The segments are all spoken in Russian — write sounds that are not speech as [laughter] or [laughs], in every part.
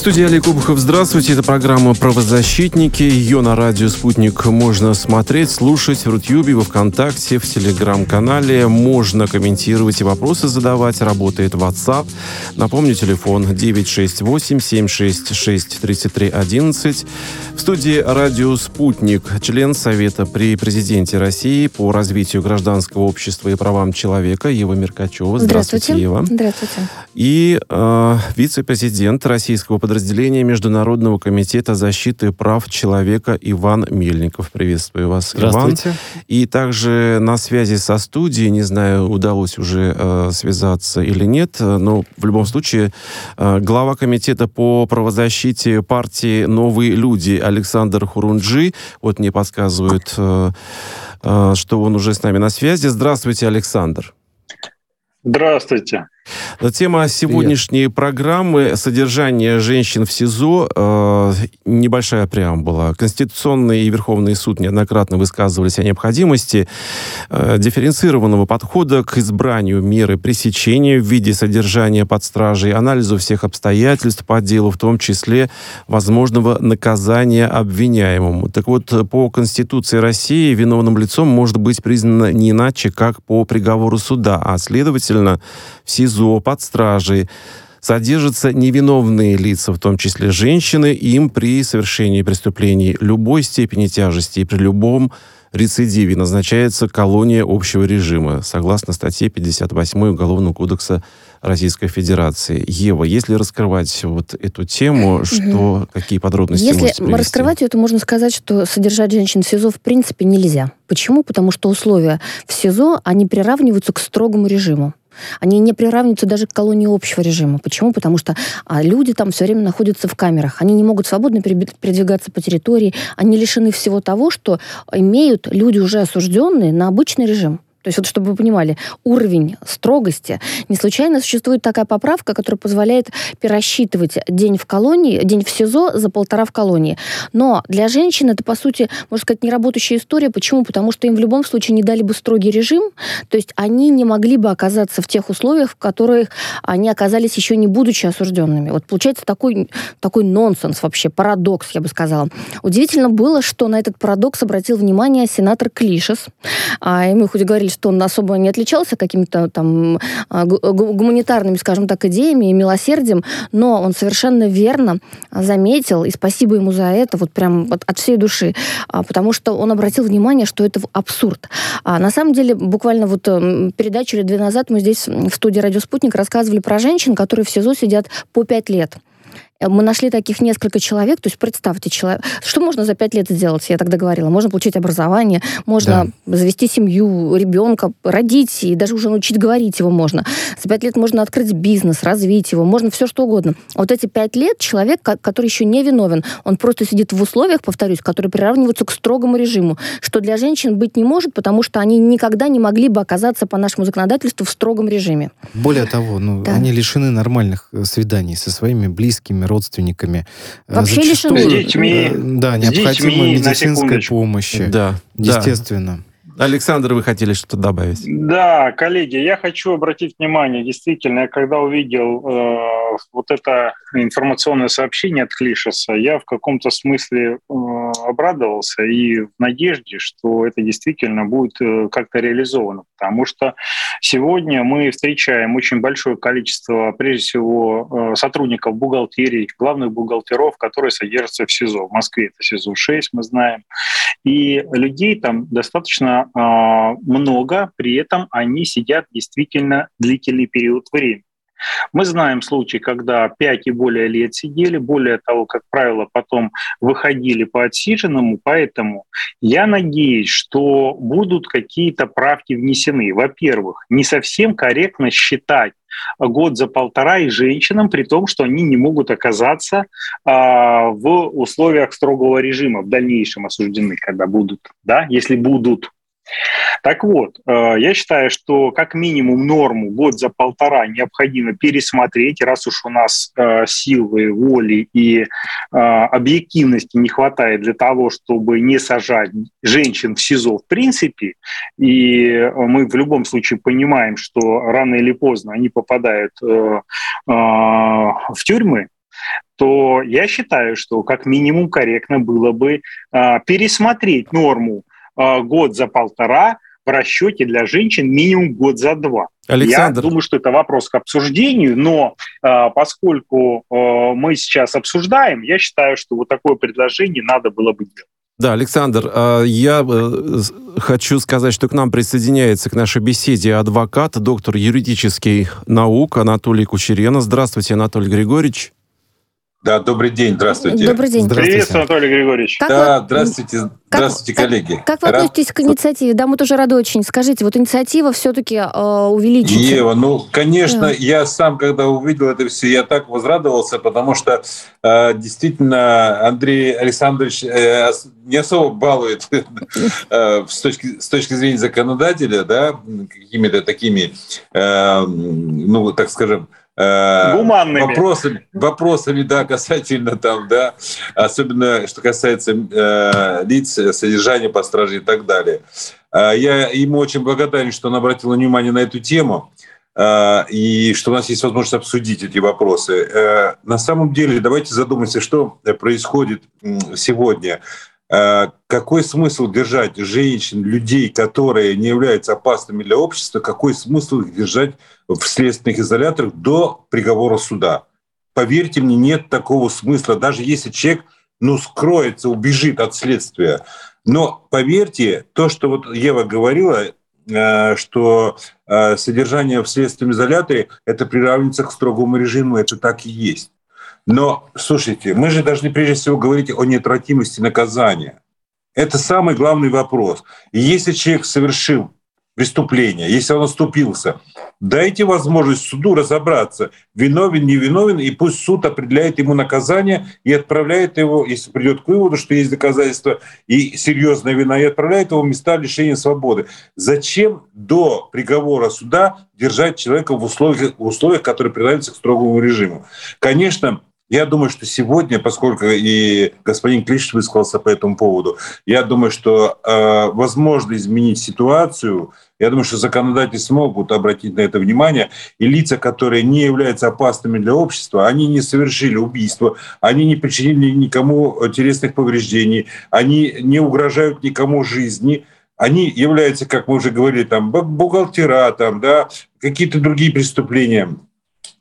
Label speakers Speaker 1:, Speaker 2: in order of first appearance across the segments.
Speaker 1: В студии Олег Кубахов. Здравствуйте. Это программа «Правозащитники». Ее на радио «Спутник» можно смотреть, слушать в Рутюбе, во Вконтакте, в Телеграм-канале. Можно комментировать и вопросы задавать. Работает WhatsApp. Напомню, телефон 968-766-3311. В студии радио «Спутник» член Совета при президенте России по развитию гражданского общества и правам человека Ева Меркачева. Здравствуйте, Ева.
Speaker 2: Здравствуйте.
Speaker 1: И э, вице-президент российского подразделения Международного комитета защиты прав человека Иван Мельников. Приветствую вас,
Speaker 3: Здравствуйте.
Speaker 1: Иван. И также на связи со студией, не знаю, удалось уже э, связаться или нет, но в любом случае э, глава комитета по правозащите партии «Новые люди» Александр Хурунджи, вот мне подсказывают, э, э, что он уже с нами на связи. Здравствуйте, Александр.
Speaker 4: Здравствуйте.
Speaker 1: Но Тема сегодняшней программы «Содержание женщин в СИЗО» э, небольшая преамбула. Конституционный и Верховный суд неоднократно высказывались о необходимости э, дифференцированного подхода к избранию меры пресечения в виде содержания под стражей, анализу всех обстоятельств по делу, в том числе возможного наказания обвиняемому. Так вот, по Конституции России виновным лицом может быть признано не иначе, как по приговору суда, а следовательно в СИЗО под стражей содержатся невиновные лица, в том числе женщины, им при совершении преступлений любой степени тяжести и при любом рецидиве назначается колония общего режима, согласно статье 58 Уголовного кодекса Российской Федерации. Ева, если раскрывать вот эту тему, что, какие подробности
Speaker 2: Если раскрывать ее, то можно сказать, что содержать женщин в СИЗО в принципе нельзя. Почему? Потому что условия в СИЗО, они приравниваются к строгому режиму. Они не приравниваются даже к колонии общего режима. Почему? Потому что а, люди там все время находятся в камерах. Они не могут свободно передвигаться по территории. Они лишены всего того, что имеют люди уже осужденные на обычный режим. То есть вот чтобы вы понимали, уровень строгости. Не случайно существует такая поправка, которая позволяет пересчитывать день в колонии, день в СИЗО за полтора в колонии. Но для женщин это, по сути, можно сказать, неработающая история. Почему? Потому что им в любом случае не дали бы строгий режим, то есть они не могли бы оказаться в тех условиях, в которых они оказались еще не будучи осужденными. Вот получается такой, такой нонсенс вообще, парадокс, я бы сказала. Удивительно было, что на этот парадокс обратил внимание сенатор Клишес. А, мы хоть говорили, что он особо не отличался какими-то там а, гу- гу- гуманитарными, скажем так, идеями и милосердием, но он совершенно верно заметил, и спасибо ему за это, вот прям вот от всей души, а, потому что он обратил внимание, что это абсурд. А на самом деле, буквально вот м, передачу или две назад мы здесь в студии «Радио Спутник» рассказывали про женщин, которые в СИЗО сидят по пять лет. Э, Мы нашли таких несколько человек, то есть представьте, человек, что можно за пять лет сделать, я тогда говорила, можно получить образование, можно завести семью, ребенка, родить, и даже уже научить говорить его можно. За пять лет можно открыть бизнес, развить его, можно все что угодно. А вот эти пять лет человек, ко- который еще не виновен, он просто сидит в условиях, повторюсь, которые приравниваются к строгому режиму, что для женщин быть не может, потому что они никогда не могли бы оказаться по нашему законодательству в строгом режиме.
Speaker 3: Более того, ну,
Speaker 2: Да.
Speaker 3: они лишены нормальных э, свиданий со своими близкими, родственниками. Э,
Speaker 2: Вообще
Speaker 3: зачастую,
Speaker 2: лишены.
Speaker 4: С детьми.
Speaker 3: э, Да, необходима
Speaker 4: детьми,
Speaker 3: медицинская помощь.
Speaker 1: Да, да. Александр, вы хотели что-то добавить?
Speaker 4: Да, коллеги, я хочу обратить внимание, действительно, я когда увидел э, вот это информационное сообщение от Клишеса, я в каком-то смысле э, обрадовался и в надежде, что это действительно будет э, как-то реализовано, потому что сегодня мы встречаем очень большое количество, прежде всего, э, сотрудников бухгалтерии, главных бухгалтеров, которые содержатся в СИЗО. В Москве это СИЗО-6, мы знаем. И людей там достаточно много, при этом они сидят действительно длительный период времени. Мы знаем случаи, когда 5 и более лет сидели, более того, как правило, потом выходили по отсиженному, поэтому я надеюсь, что будут какие-то правки внесены. Во-первых, не совсем корректно считать год за полтора и женщинам, при том, что они не могут оказаться а, в условиях строгого режима в дальнейшем осуждены, когда будут, да, если будут. Так вот, э, я считаю, что как минимум норму год за полтора необходимо пересмотреть, раз уж у нас э, силы, воли и э, объективности не хватает для того, чтобы не сажать женщин в СИЗО в принципе, и мы в любом случае понимаем, что рано или поздно они попадают в тюрьмы, то я считаю, что как минимум корректно было бы пересмотреть норму Э, год за полтора, в расчете для женщин минимум год за два. Александр. Я думаю, что это вопрос к обсуждению, но э, поскольку э, мы сейчас обсуждаем, я считаю, что вот такое предложение надо было бы делать.
Speaker 1: Да, Александр, э, я э, хочу сказать, что к нам присоединяется к нашей беседе адвокат, доктор юридических наук Анатолий Кучерена. Здравствуйте, Анатолий Григорьевич.
Speaker 5: Да, добрый день, здравствуйте.
Speaker 2: Добрый день.
Speaker 4: Приветствую, Анатолий Григорьевич.
Speaker 5: Как да, вы, здравствуйте, как, здравствуйте, коллеги.
Speaker 2: Как, как вы Рад... относитесь к инициативе? Да, мы тоже рады очень. Скажите, вот инициатива все-таки э, увеличится?
Speaker 5: Ева, ну, конечно, да. я сам, когда увидел это все, я так возрадовался, потому что э, действительно Андрей Александрович э, не особо балует [laughs] э, с, точки, с точки зрения законодателя, да, какими-то такими, э, ну, так скажем,
Speaker 4: Э, Гуманными.
Speaker 5: Вопросами, вопросами, да, касательно там, да, особенно что касается э, лиц, содержания по страже и так далее. Э, я ему очень благодарен, что он обратил внимание на эту тему э, и что у нас есть возможность обсудить эти вопросы. Э, на самом деле, давайте задумаемся, что происходит сегодня. Э, какой смысл держать женщин, людей, которые не являются опасными для общества, какой смысл их держать в следственных изоляторах до приговора суда? Поверьте мне, нет такого смысла, даже если человек ну, скроется, убежит от следствия. Но поверьте, то, что вот Ева говорила, э, что э, содержание в следственном изоляторе это приравнивается к строгому режиму, это так и есть. Но, слушайте, мы же должны прежде всего говорить о неотвратимости наказания. Это самый главный вопрос. И если человек совершил преступление, если он оступился, дайте возможность суду разобраться, виновен, не виновен, и пусть суд определяет ему наказание и отправляет его, если придет к выводу, что есть доказательства и серьезная вина, и отправляет его в места лишения свободы. Зачем до приговора суда держать человека в условиях, в условиях которые приравниваются к строгому режиму? Конечно, я думаю, что сегодня, поскольку и господин Клиш высказался по этому поводу, я думаю, что э, возможно изменить ситуацию. Я думаю, что законодатели смогут обратить на это внимание. И лица, которые не являются опасными для общества, они не совершили убийство, они не причинили никому телесных повреждений, они не угрожают никому жизни, они являются, как мы уже говорили, там, бухгалтера, там, да, какие-то другие преступления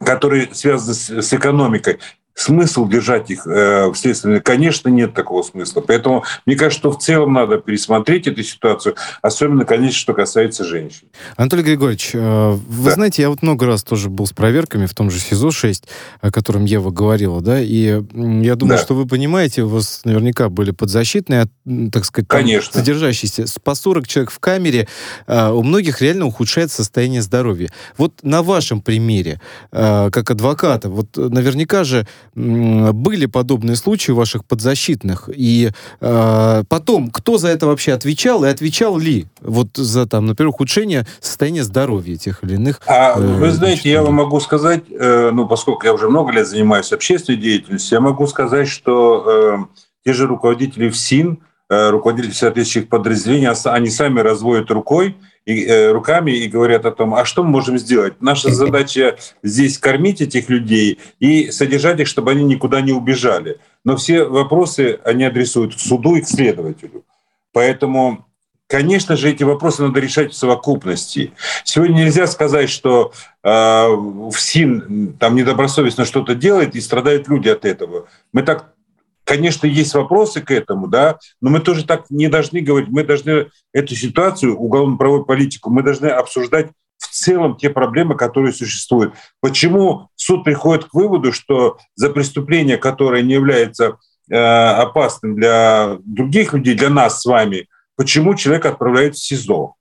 Speaker 5: которые связаны с, с экономикой смысл держать их э, в следственном? Конечно, нет такого смысла. Поэтому мне кажется, что в целом надо пересмотреть эту ситуацию, особенно, конечно, что касается женщин.
Speaker 3: Анатолий Григорьевич, э, вы да. знаете, я вот много раз тоже был с проверками в том же СИЗО-6, о котором Ева говорила, да, и я думаю, да. что вы понимаете, у вас наверняка были подзащитные, так сказать, там,
Speaker 5: Конечно.
Speaker 3: содержащиеся по 40 человек в камере, э, у многих реально ухудшается состояние здоровья. Вот на вашем примере, э, как адвоката, вот наверняка же были подобные случаи ваших подзащитных. И э, потом, кто за это вообще отвечал, и отвечал ли вот за, там, например, ухудшение состояния здоровья тех или иных?
Speaker 5: А э, вы знаете, значит, я вам могу сказать, э, ну, поскольку я уже много лет занимаюсь общественной деятельностью, я могу сказать, что э, те же руководители ФСИН, э, руководители соответствующих подразделений, они сами разводят рукой, и, э, руками и говорят о том, а что мы можем сделать? Наша [laughs] задача здесь кормить этих людей и содержать их, чтобы они никуда не убежали. Но все вопросы они адресуют к суду и к следователю. Поэтому Конечно же, эти вопросы надо решать в совокупности. Сегодня нельзя сказать, что э, ФСИН там недобросовестно что-то делает и страдают люди от этого. Мы так Конечно, есть вопросы к этому, да, но мы тоже так не должны говорить. Мы должны эту ситуацию, уголовно-правовую политику, мы должны обсуждать в целом те проблемы, которые существуют. Почему суд приходит к выводу, что за преступление, которое не является э, опасным для других людей, для нас с вами, почему человек отправляют в СИЗО?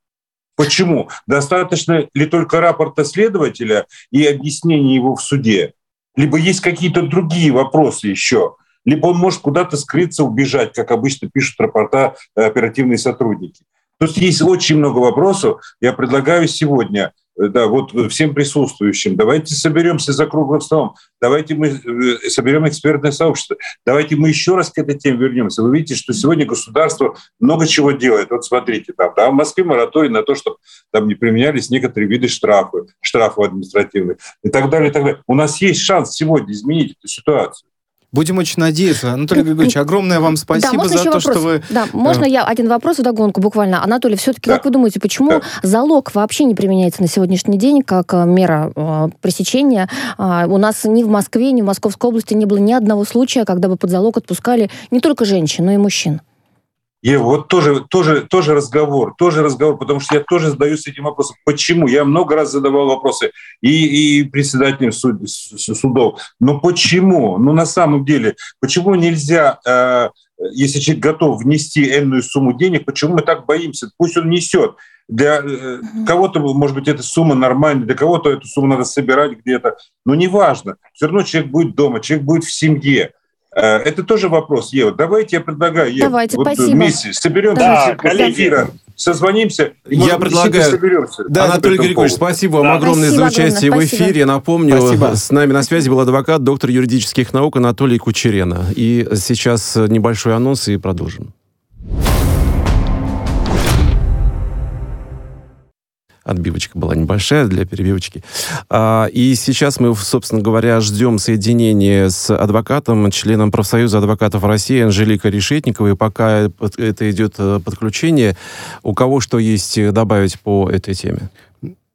Speaker 5: Почему? Достаточно ли только рапорта следователя и объяснения его в суде? Либо есть какие-то другие вопросы еще? Либо он может куда-то скрыться, убежать, как обычно пишут рапорта э, оперативные сотрудники. То есть есть очень много вопросов. Я предлагаю сегодня э, да, вот всем присутствующим, давайте соберемся за круглым столом, давайте мы э, соберем экспертное сообщество, давайте мы еще раз к этой теме вернемся. Вы видите, что сегодня государство много чего делает. Вот смотрите, там, да, в Москве мораторий на то, чтобы там не применялись некоторые виды штрафов, штрафов административных и так далее, и так далее. У нас есть шанс сегодня изменить эту ситуацию.
Speaker 3: Будем очень надеяться. Анатолий Григорьевич, огромное вам спасибо
Speaker 2: да,
Speaker 3: за то,
Speaker 2: вопрос?
Speaker 3: что вы...
Speaker 2: Да, можно я один вопрос вдогонку буквально? Анатолий, все-таки, да. как вы думаете, почему да. залог вообще не применяется на сегодняшний день как э, мера э, пресечения? Э, у нас ни в Москве, ни в Московской области не было ни одного случая, когда бы под залог отпускали не только женщин, но и мужчин.
Speaker 5: И вот тоже, тоже, тоже разговор, тоже разговор, потому что я тоже задаюсь этим вопросом. Почему? Я много раз задавал вопросы и, и председателям суд, судов. Но почему? Ну, на самом деле, почему нельзя, э, если человек готов внести энную сумму денег, почему мы так боимся? Пусть он несет. Для э, кого-то, может быть, эта сумма нормальная, для кого-то эту сумму надо собирать где-то. Но неважно. Все равно человек будет дома, человек будет в семье. Э, это тоже вопрос, Ева. Давайте я предлагаю, Ева,
Speaker 2: Давайте,
Speaker 5: вот
Speaker 2: спасибо.
Speaker 5: вместе соберемся
Speaker 4: да,
Speaker 5: после эфира, созвонимся.
Speaker 1: И, я предлагаю... Соберемся. Да, Анатолий Григорьевич, спасибо вам да. огромное спасибо за участие огромное, в эфире. Спасибо. Напомню, спасибо. с нами на связи был адвокат, доктор юридических наук Анатолий Кучерена. И сейчас небольшой анонс и продолжим. Отбивочка была небольшая для перебивочки. А, и сейчас мы, собственно говоря, ждем соединения с адвокатом, членом профсоюза адвокатов России Анжеликой Решетниковой. Пока это идет э, подключение, у кого что есть добавить по этой теме?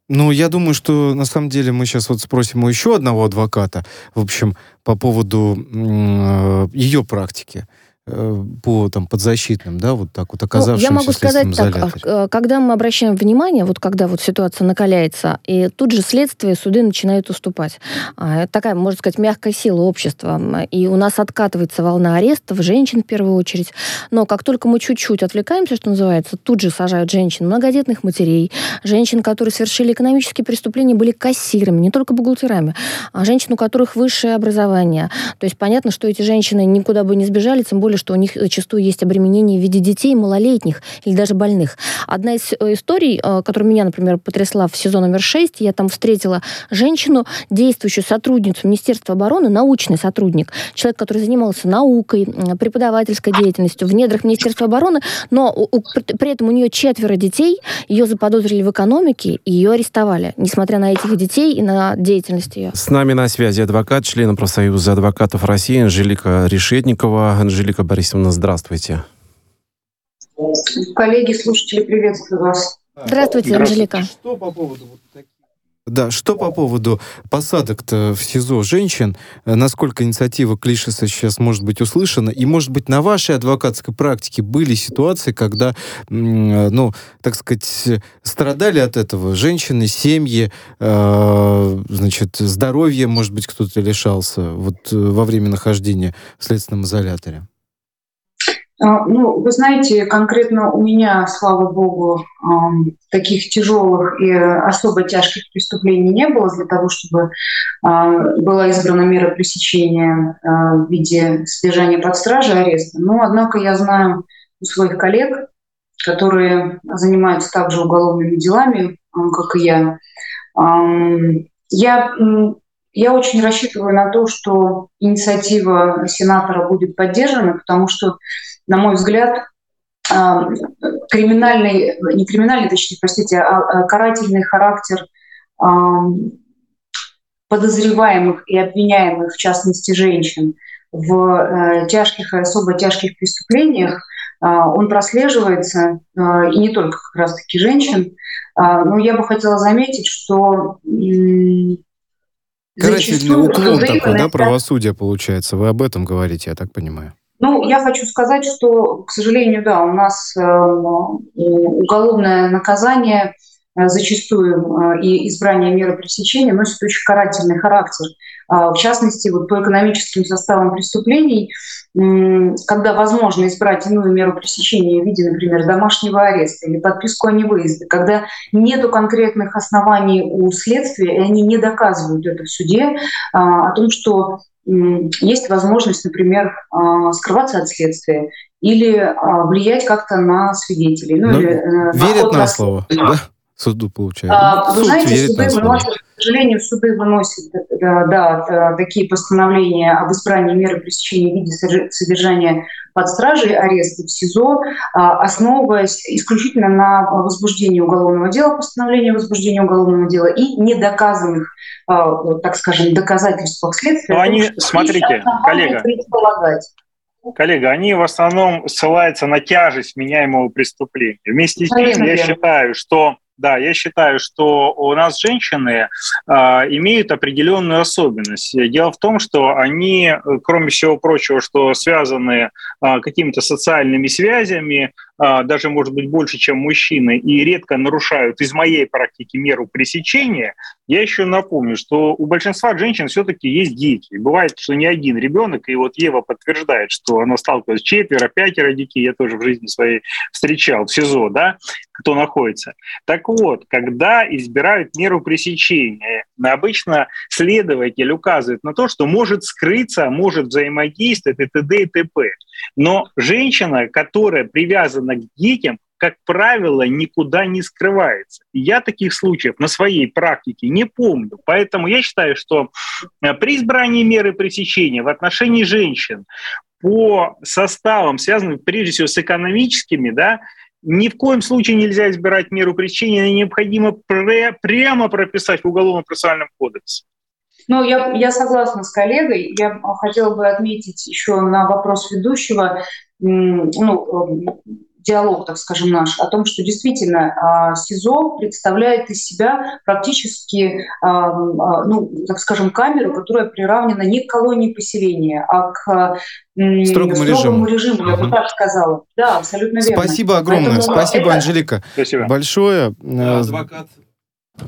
Speaker 3: Ну, я думаю, что на самом деле мы сейчас вот спросим у еще одного адвоката, в общем, по поводу э, ее практики. Э, по там подзащитным, да, вот так вот оказавшимся
Speaker 2: ну, Я могу сказать так, а, когда мы обращаем внимание, вот когда вот ситуация накаляется, и тут же следствие, суды начинают уступать. А, такая, можно сказать, мягкая сила общества. И у нас откатывается волна арестов, женщин в первую очередь. Но как только мы чуть-чуть отвлекаемся, что называется, тут же сажают женщин, многодетных матерей, женщин, которые совершили экономические преступления, были кассирами, не только бухгалтерами, а женщин, у которых высшее образование. То есть понятно, что эти женщины никуда бы не сбежали, тем более, что у них зачастую есть обременение в виде детей, малолетних или даже больных. Одна из э, историй, э, которая меня, например, потрясла в сезон номер 6, я там встретила женщину, действующую сотрудницу Министерства обороны, научный сотрудник, человек, который занимался наукой, преподавательской деятельностью в недрах Министерства обороны, но при этом у нее четверо детей, ее заподозрили в экономике и ее арестовали, несмотря на этих детей и на деятельность ее.
Speaker 1: С нами на связи адвокат, член профсоюза адвокатов России Анжелика Решетникова. Анжелика Борисовна, здравствуйте.
Speaker 6: Коллеги, слушатели, приветствую вас.
Speaker 2: Здравствуйте, Анжелика.
Speaker 3: Что по поводу вот таких да, что по поводу посадок-то в СИЗО женщин, насколько инициатива Клишеса сейчас может быть услышана, и, может быть, на вашей адвокатской практике были ситуации, когда, ну, так сказать, страдали от этого женщины, семьи, э, значит, здоровье, может быть, кто-то лишался вот э, во время нахождения в следственном изоляторе?
Speaker 6: А, ну, вы знаете, конкретно у меня, слава богу, таких тяжелых и особо тяжких преступлений не было для того, чтобы а, была избрана мера пресечения а, в виде содержания под стражей ареста. Но, однако, я знаю у своих коллег, которые занимаются также уголовными делами, как и я. Я я очень рассчитываю на то, что инициатива сенатора будет поддержана, потому что на мой взгляд, а, криминальный, не криминальный, точнее, простите, а, а карательный характер подозреваемых и обвиняемых, в частности, женщин, в э, тяжких и особо тяжких преступлениях, он прослеживается, и не только как раз-таки женщин. Но я бы хотела заметить, что
Speaker 3: Карательный уклон такой, да, правосудие получается. Вы об этом говорите, я так понимаю.
Speaker 6: Ну, я хочу сказать, что, к сожалению, да, у нас э, уголовное наказание зачастую и избрание меры пресечения носит очень карательный характер. В частности, вот по экономическим составам преступлений когда возможно избрать иную меру пресечения в виде, например, домашнего ареста или подписку о невыезде, когда нету конкретных оснований у следствия, и они не доказывают это в суде, а, о том, что есть возможность, например, а, скрываться от следствия или а, влиять как-то на свидетелей.
Speaker 3: Ну, или, э, верят на слово, да? Суду получается. А,
Speaker 6: вы Суд знаете, суды выносят к сожалению, суды выносят да, да, такие постановления об избрании меры пресечения в виде содержания под стражей, ареста в СИЗО, а, основываясь исключительно на возбуждении уголовного дела, постановлении возбуждения уголовного дела и недоказанных, а, так скажем, доказательствах следствия.
Speaker 4: Но они, смотрите, коллега, Коллега, они в основном ссылаются на тяжесть меняемого преступления. Вместе с тем, я считаю, что да, я считаю, что у нас женщины э, имеют определенную особенность. Дело в том, что они, кроме всего прочего, что связаны э, какими-то социальными связями, э, даже, может быть, больше, чем мужчины, и редко нарушают из моей практики меру пресечения, я еще напомню, что у большинства женщин все-таки есть дети. Бывает, что не один ребенок, и вот Ева подтверждает, что она сталкивалась с четверо, пятеро детей, я тоже в жизни своей встречал в СИЗО, да, кто находится. Так вот, когда избирают меру пресечения, обычно следователь указывает на то, что может скрыться, может взаимодействовать и т.д. и т.п. Но женщина, которая привязана к детям, как правило, никуда не скрывается. Я таких случаев на своей практике не помню. Поэтому я считаю, что э, при избрании меры пресечения в отношении женщин по составам, связанным прежде всего с экономическими, да, ни в коем случае нельзя избирать меру пресечения, необходимо пре- прямо прописать в Уголовно-процессуальном кодексе.
Speaker 6: Ну, я, я согласна с коллегой. Я хотела бы отметить еще на вопрос ведущего. Ну, диалог, так скажем, наш, о том, что действительно а, СИЗО представляет из себя практически, а, а, ну, так скажем, камеру, которая приравнена не к колонии поселения, а к
Speaker 3: строгому, строгому режиму.
Speaker 6: режиму, я бы так сказала. Да, абсолютно верно.
Speaker 3: Спасибо огромное, Поэтому, спасибо, это... Анжелика. Спасибо. Большое.
Speaker 1: Адвокат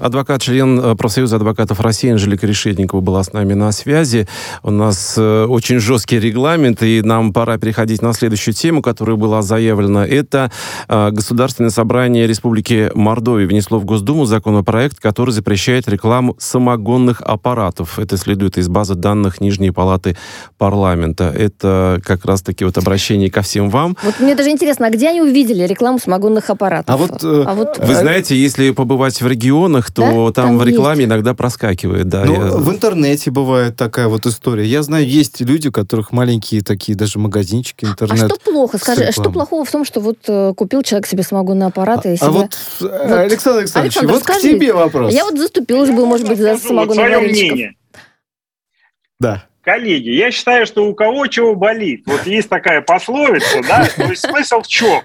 Speaker 1: Адвокат, член э, профсоюза адвокатов России Анжелика Решетникова была с нами на связи. У нас э, очень жесткий регламент, и нам пора переходить на следующую тему, которая была заявлена. Это э, Государственное собрание Республики Мордовия внесло в Госдуму законопроект, который запрещает рекламу самогонных аппаратов. Это следует из базы данных Нижней Палаты парламента. Это как раз-таки вот обращение ко всем вам.
Speaker 2: Вот мне даже интересно, а где они увидели рекламу самогонных аппаратов?
Speaker 1: А вот, а вот вы знаете, если побывать в регионах, регионах, то да? там, там в рекламе есть. иногда проскакивает. Да,
Speaker 3: ну, я... В интернете бывает такая вот история. Я знаю, есть люди, у которых маленькие такие даже магазинчики интернет.
Speaker 2: А что плохо? Скажи, что плохого в том, что вот э, купил человек себе самогонный аппарат и а, себе... А
Speaker 3: вот, э, вот Александр Александрович, Александр, вот скажи, к тебе вопрос.
Speaker 2: Я вот заступилась бы, может быть, за самогонных
Speaker 4: мнение.
Speaker 3: Да.
Speaker 4: Коллеги, я считаю, что у кого чего болит. Вот есть такая пословица, да, то есть смысл в чем?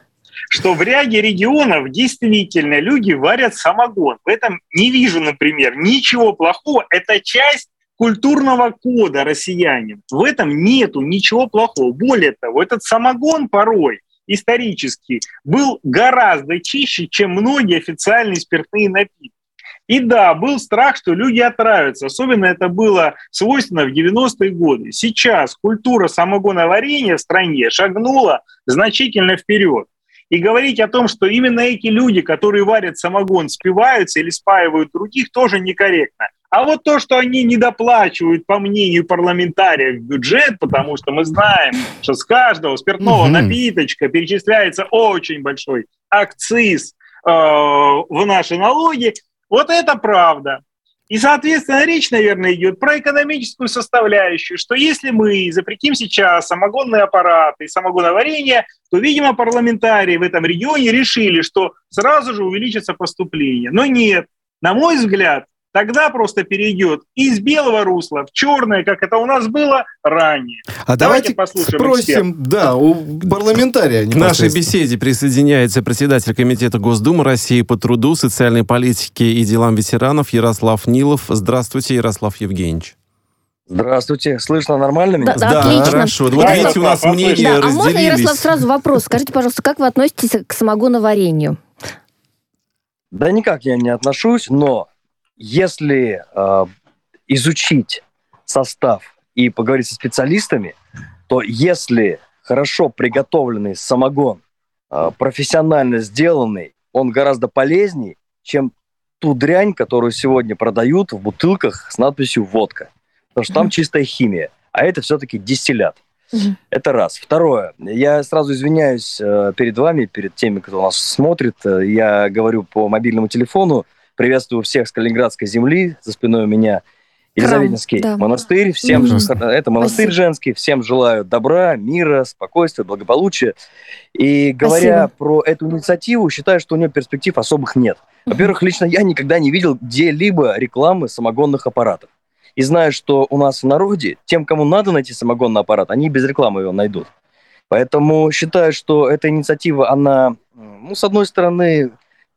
Speaker 4: Что в ряде регионов действительно люди варят самогон. В этом не вижу, например, ничего плохого. Это часть культурного кода россиянин. В этом нету ничего плохого. Более того, этот самогон порой исторически был гораздо чище, чем многие официальные спиртные напитки. И да, был страх, что люди отравятся. Особенно это было свойственно в 90-е годы. Сейчас культура самогоноварения в стране шагнула значительно вперед. И говорить о том, что именно эти люди, которые варят самогон, спиваются или спаивают других, тоже некорректно. А вот то, что они не доплачивают, по мнению парламентариев, бюджет, потому что мы знаем, что с каждого спиртного угу. напиточка перечисляется очень большой акциз э, в наши налоги, вот это правда. И, соответственно, речь, наверное, идет про экономическую составляющую, что если мы запретим сейчас самогонные аппараты и самогоноварение, то, видимо, парламентарии в этом регионе решили, что сразу же увеличится поступление. Но нет, на мой взгляд, тогда просто перейдет из белого русла в черное, как это у нас было ранее.
Speaker 3: А давайте, давайте послушаем спросим, эксперт. да, у парламентария.
Speaker 1: К нашей беседе присоединяется председатель Комитета Госдумы России по труду, социальной политике и делам ветеранов Ярослав Нилов. Здравствуйте, Ярослав Евгеньевич.
Speaker 7: Здравствуйте. Слышно нормально меня?
Speaker 2: Да, да, отлично.
Speaker 1: хорошо. Вот видите, у нас мнения да, разделились. А можно,
Speaker 2: Ярослав, сразу вопрос? Скажите, пожалуйста, как вы относитесь к самогоноварению?
Speaker 7: Да никак я не отношусь, но если э, изучить состав и поговорить со специалистами, то если хорошо приготовленный самогон, э, профессионально сделанный, он гораздо полезнее, чем ту дрянь, которую сегодня продают в бутылках с надписью «водка». Потому что там чистая химия, а это все-таки дистиллят. Это раз. Второе. Я сразу извиняюсь э, перед вами, перед теми, кто нас смотрит. Э, я говорю по мобильному телефону. Приветствую всех с Калининградской земли. За спиной у меня Елизаветинский да. монастырь. Всем mm-hmm. это монастырь Спасибо. женский. Всем желаю добра, мира, спокойствия, благополучия. И говоря Спасибо. про эту инициативу, считаю, что у нее перспектив особых нет. Во-первых, лично я никогда не видел где-либо рекламы самогонных аппаратов и знаю, что у нас в народе, тем, кому надо найти самогонный аппарат, они без рекламы его найдут. Поэтому считаю, что эта инициатива, она, ну, с одной стороны,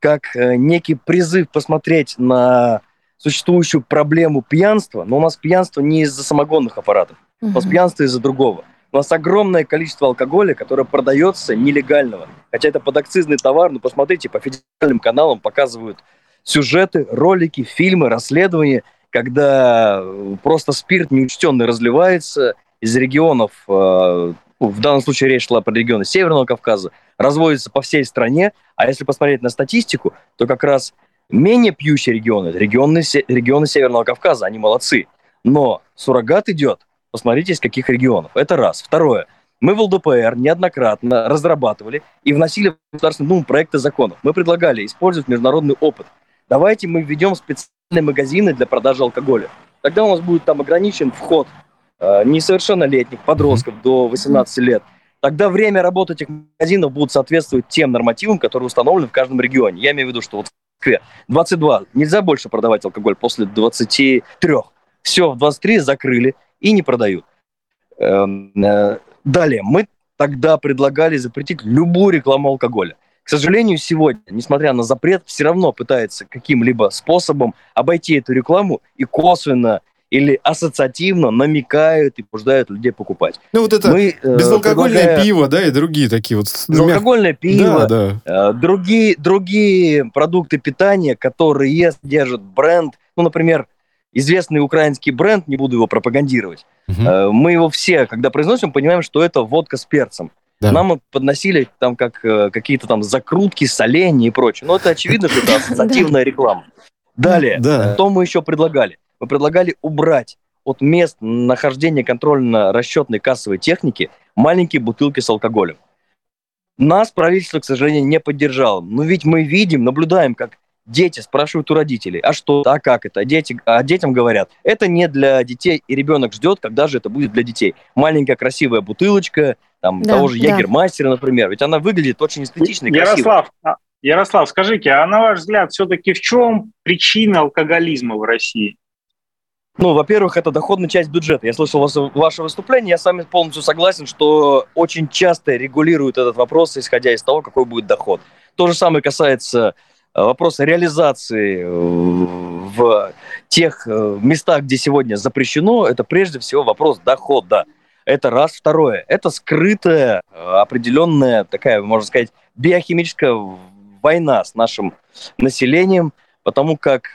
Speaker 7: как э, некий призыв посмотреть на существующую проблему пьянства, но у нас пьянство не из-за самогонных аппаратов, у нас пьянство из-за другого. У нас огромное количество алкоголя, которое продается нелегального. Хотя это подакцизный товар, но посмотрите, по федеральным каналам показывают сюжеты, ролики, фильмы, расследования, когда просто спирт неучтенный разливается из регионов, э, в данном случае речь шла про регионы Северного Кавказа, разводится по всей стране, а если посмотреть на статистику, то как раз менее пьющие регионы, регионы, регионы Северного Кавказа, они молодцы. Но суррогат идет, посмотрите, из каких регионов. Это раз. Второе. Мы в ЛДПР неоднократно разрабатывали и вносили в Государственную Думу проекты законов. Мы предлагали использовать международный опыт. Давайте мы введем специальные магазины для продажи алкоголя. Тогда у нас будет там ограничен вход несовершеннолетних подростков до 18 лет. Тогда время работы этих магазинов будет соответствовать тем нормативам, которые установлены в каждом регионе. Я имею в виду, что вот в Москве 22 нельзя больше продавать алкоголь после 23. Все, в 23 закрыли и не продают. Эм, э, далее, мы тогда предлагали запретить любую рекламу алкоголя. К сожалению, сегодня, несмотря на запрет, все равно пытается каким-либо способом обойти эту рекламу и косвенно или ассоциативно намекают и побуждают людей покупать.
Speaker 3: Ну вот это Мы, э, безалкогольное предлагая... пиво, да, и другие такие вот.
Speaker 7: Безалкогольное пиво, да, да. Э, другие, другие продукты питания, которые содержат бренд, ну, например, известный украинский бренд, не буду его пропагандировать, угу. мы его все, когда произносим, понимаем, что это водка с перцем. Да. Нам подносили там как какие-то там закрутки, соленья и прочее. Но это очевидно, что это [laughs] ассоциативная реклама. Далее, да. что мы еще предлагали? Мы предлагали убрать от мест нахождения контрольно-расчетной кассовой техники маленькие бутылки с алкоголем. Нас правительство, к сожалению, не поддержало. Но ведь мы видим, наблюдаем, как дети спрашивают у родителей, а что, а как это? А, дети, а детям говорят, это не для детей, и ребенок ждет, когда же это будет для детей. Маленькая красивая бутылочка, там, да, того же да. Ягермастера, например, ведь она выглядит очень эстетично и
Speaker 4: Ярослав, красиво. Ярослав, скажите, а на ваш взгляд, все-таки в чем причина алкоголизма в России?
Speaker 7: Ну, во-первых, это доходная часть бюджета. Я слышал вас, ваше выступление, я с вами полностью согласен, что очень часто регулируют этот вопрос, исходя из того, какой будет доход. То же самое касается э, вопроса реализации э, в тех э, местах, где сегодня запрещено. Это прежде всего вопрос дохода. Это раз. Второе. Это скрытая, определенная такая, можно сказать, биохимическая война с нашим населением, потому как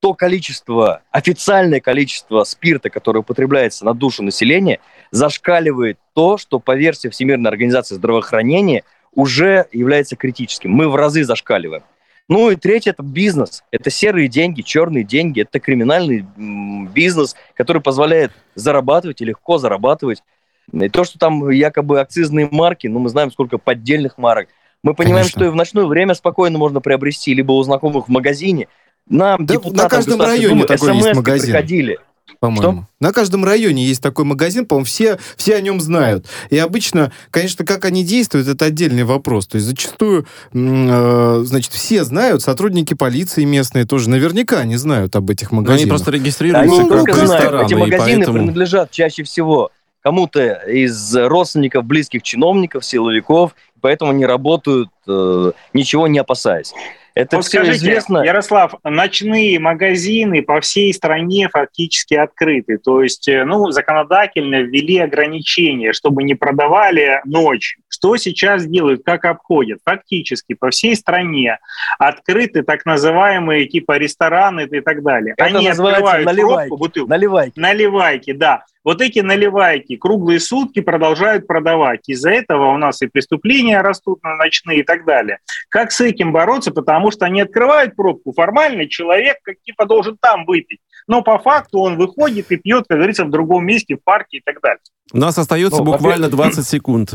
Speaker 7: то количество, официальное количество спирта, которое употребляется на душу населения, зашкаливает то, что по версии Всемирной организации здравоохранения уже является критическим. Мы в разы зашкаливаем. Ну и третье – это бизнес. Это серые деньги, черные деньги. Это криминальный бизнес, который позволяет зарабатывать и легко зарабатывать. И то, что там якобы акцизные марки, ну мы знаем, сколько поддельных марок. Мы понимаем, Конечно. что и в ночное время спокойно можно приобрести либо у знакомых в магазине. Нам, да,
Speaker 3: на каждом районе Думы, такой есть магазин.
Speaker 7: приходили
Speaker 3: по-моему. Что? На каждом районе есть такой магазин, по-моему, все, все о нем знают. И обычно, конечно, как они действуют, это отдельный вопрос. То есть зачастую, э, значит, все знают, сотрудники полиции местные тоже наверняка не знают об этих магазинах. Но
Speaker 1: они просто регистрируются
Speaker 7: они как знают. Эти магазины поэтому... принадлежат чаще всего кому-то из родственников, близких чиновников, силовиков, поэтому они работают, э, ничего не опасаясь. Это
Speaker 4: Вот
Speaker 7: все
Speaker 4: скажите,
Speaker 7: известно.
Speaker 4: Ярослав, ночные магазины по всей стране фактически открыты. То есть, э, ну, законодательно ввели ограничения, чтобы не продавали ночью. Что сейчас делают, как обходят? Фактически по всей стране открыты так называемые типа рестораны и так далее.
Speaker 7: Это
Speaker 4: Они открывают
Speaker 7: наливайки.
Speaker 4: пробку, бутылку.
Speaker 7: Наливайки.
Speaker 4: Наливайки, да. Вот эти наливайки круглые сутки продолжают продавать. Из-за этого у нас и преступления растут на ночные и так далее. Как с этим бороться? Потому что они открывают пробку. Формально человек как типа должен там выпить. Но по факту он выходит и пьет, как говорится, в другом месте, в парке и так далее.
Speaker 1: У нас остается
Speaker 7: Ну,
Speaker 1: буквально 20 секунд.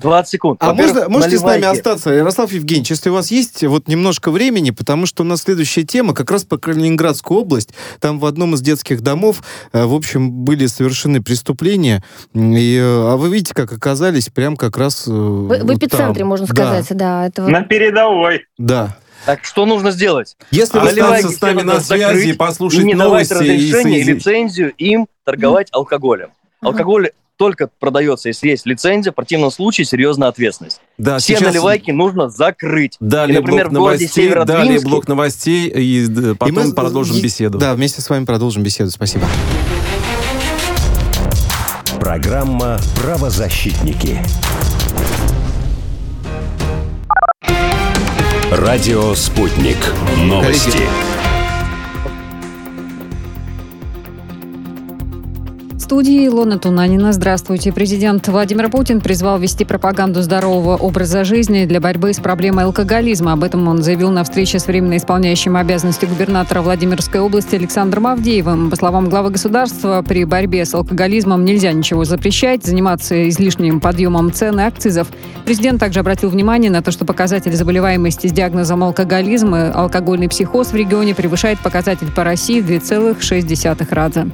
Speaker 7: 20 секунд.
Speaker 3: А можно, можете с нами
Speaker 7: наливайки.
Speaker 3: остаться, Ярослав Евгеньевич, если у вас есть вот немножко времени, потому что у нас следующая тема как раз по Калининградскую область. Там в одном из детских домов, э, в общем, были совершены преступления. И, э, а вы видите, как оказались прям как раз... э,
Speaker 2: В, в
Speaker 3: вот
Speaker 2: эпицентре,
Speaker 3: там.
Speaker 2: можно
Speaker 3: Да,
Speaker 2: сказать, да. это вот-
Speaker 4: На передовой.
Speaker 3: Да.
Speaker 7: Так что нужно сделать?
Speaker 3: Если вы
Speaker 7: Наливайки
Speaker 1: остаться с нами на связи,
Speaker 7: закрыть
Speaker 1: послушать
Speaker 7: и не давать
Speaker 1: новости и
Speaker 7: разрешение и лицензию им торговать алкоголем. Алкоголь только продается, если есть лицензия, в противном случае серьезная ответственность.
Speaker 1: Да,
Speaker 7: Все
Speaker 1: сейчас
Speaker 7: наливайки нужно закрыть.
Speaker 1: Далее
Speaker 7: И, например,
Speaker 1: блок
Speaker 7: в городе
Speaker 1: новостей, далее блок новостей, и э, потом
Speaker 3: И мы-
Speaker 1: продолжим
Speaker 3: и-
Speaker 1: беседу.
Speaker 3: Да, вместе с вами продолжим беседу. Спасибо.
Speaker 8: Программа «Правозащитники». Радио «Спутник». Новости.
Speaker 3: Коллеги,
Speaker 9: студии Илона Тунанина. Здравствуйте. Президент Владимир Путин призвал вести пропаганду здорового образа жизни для борьбы с проблемой алкоголизма. Об этом он заявил на встрече с временно исполняющим обязанности губернатора Владимирской области Александром Авдеевым. По словам главы государства, при борьбе с алкоголизмом нельзя ничего запрещать, заниматься излишним подъемом цен и акцизов. Президент также обратил внимание на то, что показатель заболеваемости с диагнозом алкоголизм и алкогольный психоз в регионе превышает показатель по России в 2,6 раза.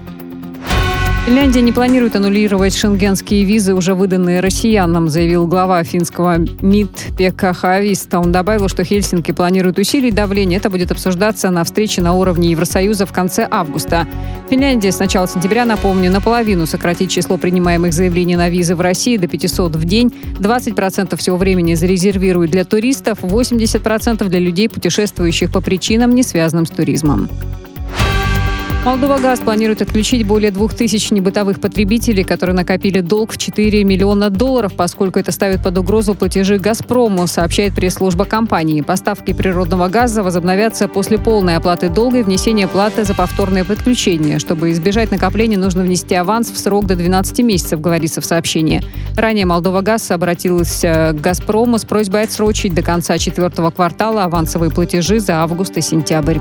Speaker 9: Финляндия не планирует аннулировать шенгенские визы, уже выданные россиянам, заявил глава финского МИД Пекка Хависта. Он добавил, что Хельсинки планирует усилить давление. Это будет обсуждаться на встрече на уровне Евросоюза в конце августа. Финляндия с начала сентября, напомню, наполовину сократит число принимаемых заявлений на визы в России до 500 в день. 20% всего времени зарезервирует для туристов, 80% для людей, путешествующих по причинам, не связанным с туризмом. Молдова Газ планирует отключить более 2000 небытовых потребителей, которые накопили долг в 4 миллиона долларов, поскольку это ставит под угрозу платежи «Газпрому», сообщает пресс-служба компании. Поставки природного газа возобновятся после полной оплаты долга и внесения платы за повторное подключение. Чтобы избежать накопления, нужно внести аванс в срок до 12 месяцев, говорится в сообщении. Ранее Молдова Газ обратилась к «Газпрому» с просьбой отсрочить до конца четвертого квартала авансовые платежи за август и сентябрь.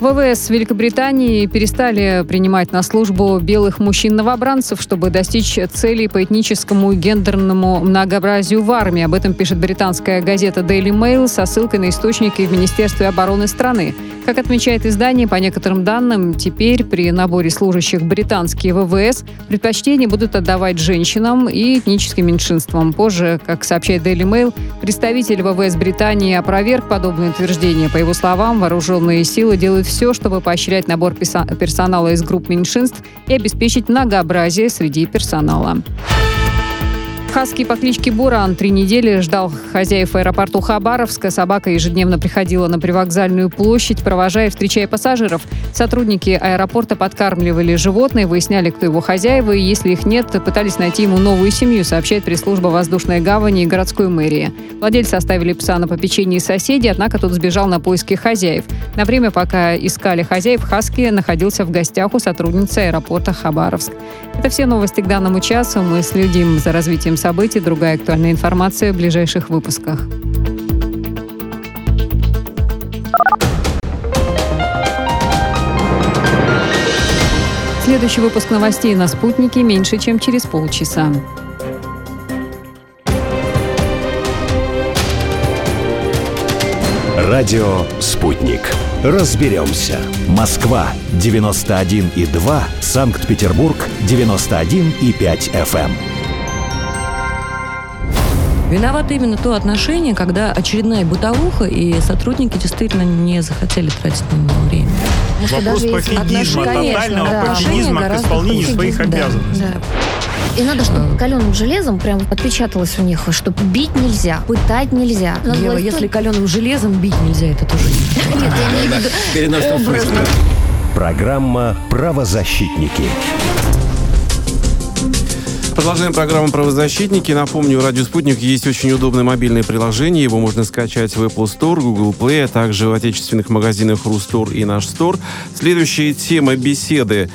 Speaker 9: ВВС Великобритании перестали принимать на службу белых мужчин-новобранцев, чтобы достичь целей по этническому и гендерному многообразию в армии. Об этом пишет британская газета Daily Mail со ссылкой на источники в Министерстве обороны страны. Как отмечает издание, по некоторым данным, теперь при наборе служащих британские ВВС предпочтение будут отдавать женщинам и этническим меньшинствам. Позже, как сообщает Daily Mail, представитель ВВС Британии опроверг подобное утверждение. По его словам, вооруженные силы делают все, чтобы поощрять набор персонала из групп меньшинств и обеспечить многообразие среди персонала. Хаски по кличке Буран три недели ждал хозяев аэропорту Хабаровска. Собака ежедневно приходила на привокзальную площадь, провожая и встречая пассажиров. Сотрудники аэропорта подкармливали животное, выясняли, кто его хозяева, и если их нет, пытались найти ему новую семью, сообщает пресс-служба воздушной гавани и городской мэрии. Владельцы оставили пса на попечении соседей, однако тот сбежал на поиски хозяев. На время, пока искали хозяев, Хаски находился в гостях у сотрудницы аэропорта Хабаровск. Это все новости к данному часу. Мы следим за развитием событий. Другая актуальная информация в ближайших выпусках. Следующий выпуск новостей на «Спутнике» меньше, чем через полчаса.
Speaker 8: Радио «Спутник». Разберемся. Москва 91,2, Санкт-Петербург 91,5 FM.
Speaker 9: Виновато именно то отношение, когда очередная бытовуха, и сотрудники действительно не захотели тратить на него время.
Speaker 2: Потому
Speaker 10: Вопрос пофигизма,
Speaker 2: отношения-
Speaker 10: тотального
Speaker 2: да.
Speaker 10: пофигизма к исполнению
Speaker 2: гораздо
Speaker 10: своих
Speaker 2: пофигизм, да,
Speaker 10: обязанностей.
Speaker 2: да. И надо, чтобы каленым железом прям отпечаталось у них, что бить нельзя, пытать нельзя. Надо
Speaker 10: Ева,
Speaker 2: власть-
Speaker 10: если каленым железом бить нельзя, это тоже не [laughs]
Speaker 2: Нет, я образно.
Speaker 8: Программа «Правозащитники».
Speaker 1: Продолжаем программу «Правозащитники». Напомню, у «Радио Спутник» есть очень удобное мобильное приложение. Его можно скачать в Apple Store, Google Play, а также в отечественных магазинах «Рустор» и «Наш Стор». Следующая тема беседы.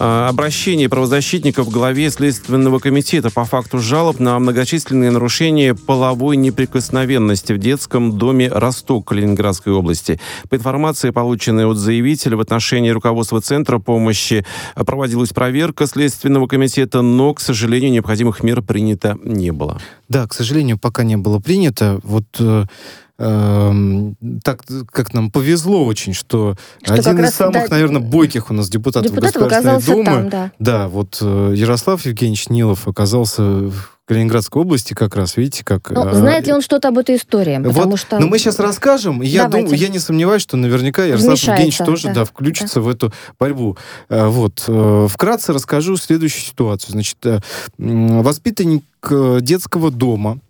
Speaker 1: А, Обращение правозащитников к главе Следственного комитета по факту жалоб на многочисленные нарушения половой неприкосновенности в детском доме «Росток» Калининградской области. По информации, полученной от заявителя в отношении руководства Центра помощи, проводилась проверка Следственного комитета, но, к сожалению, необходимых мер принято не было.
Speaker 3: Да, к сожалению, пока не было принято. Вот э, так как нам повезло очень, что,
Speaker 2: Что
Speaker 3: один из самых,
Speaker 2: да,
Speaker 3: наверное, бойких у нас депутатов,
Speaker 2: Депутатов
Speaker 3: Государственной Думы.
Speaker 2: там, да.
Speaker 3: Да, вот э, Ярослав Евгеньевич Нилов оказался в Калининградской области как раз, видите, как...
Speaker 2: Ну,
Speaker 3: э,
Speaker 2: знает ли он что-то об этой истории? Потому
Speaker 3: вот,
Speaker 2: что...
Speaker 3: Но мы сейчас расскажем. Я,
Speaker 2: Давайте.
Speaker 3: думаю, я не сомневаюсь, что наверняка Ярослав
Speaker 2: Вмешается,
Speaker 3: Евгеньевич тоже
Speaker 2: да.
Speaker 3: да, включится в эту борьбу. Э, Вот. Вкратце расскажу следующую ситуацию. Значит, воспитанник детского дома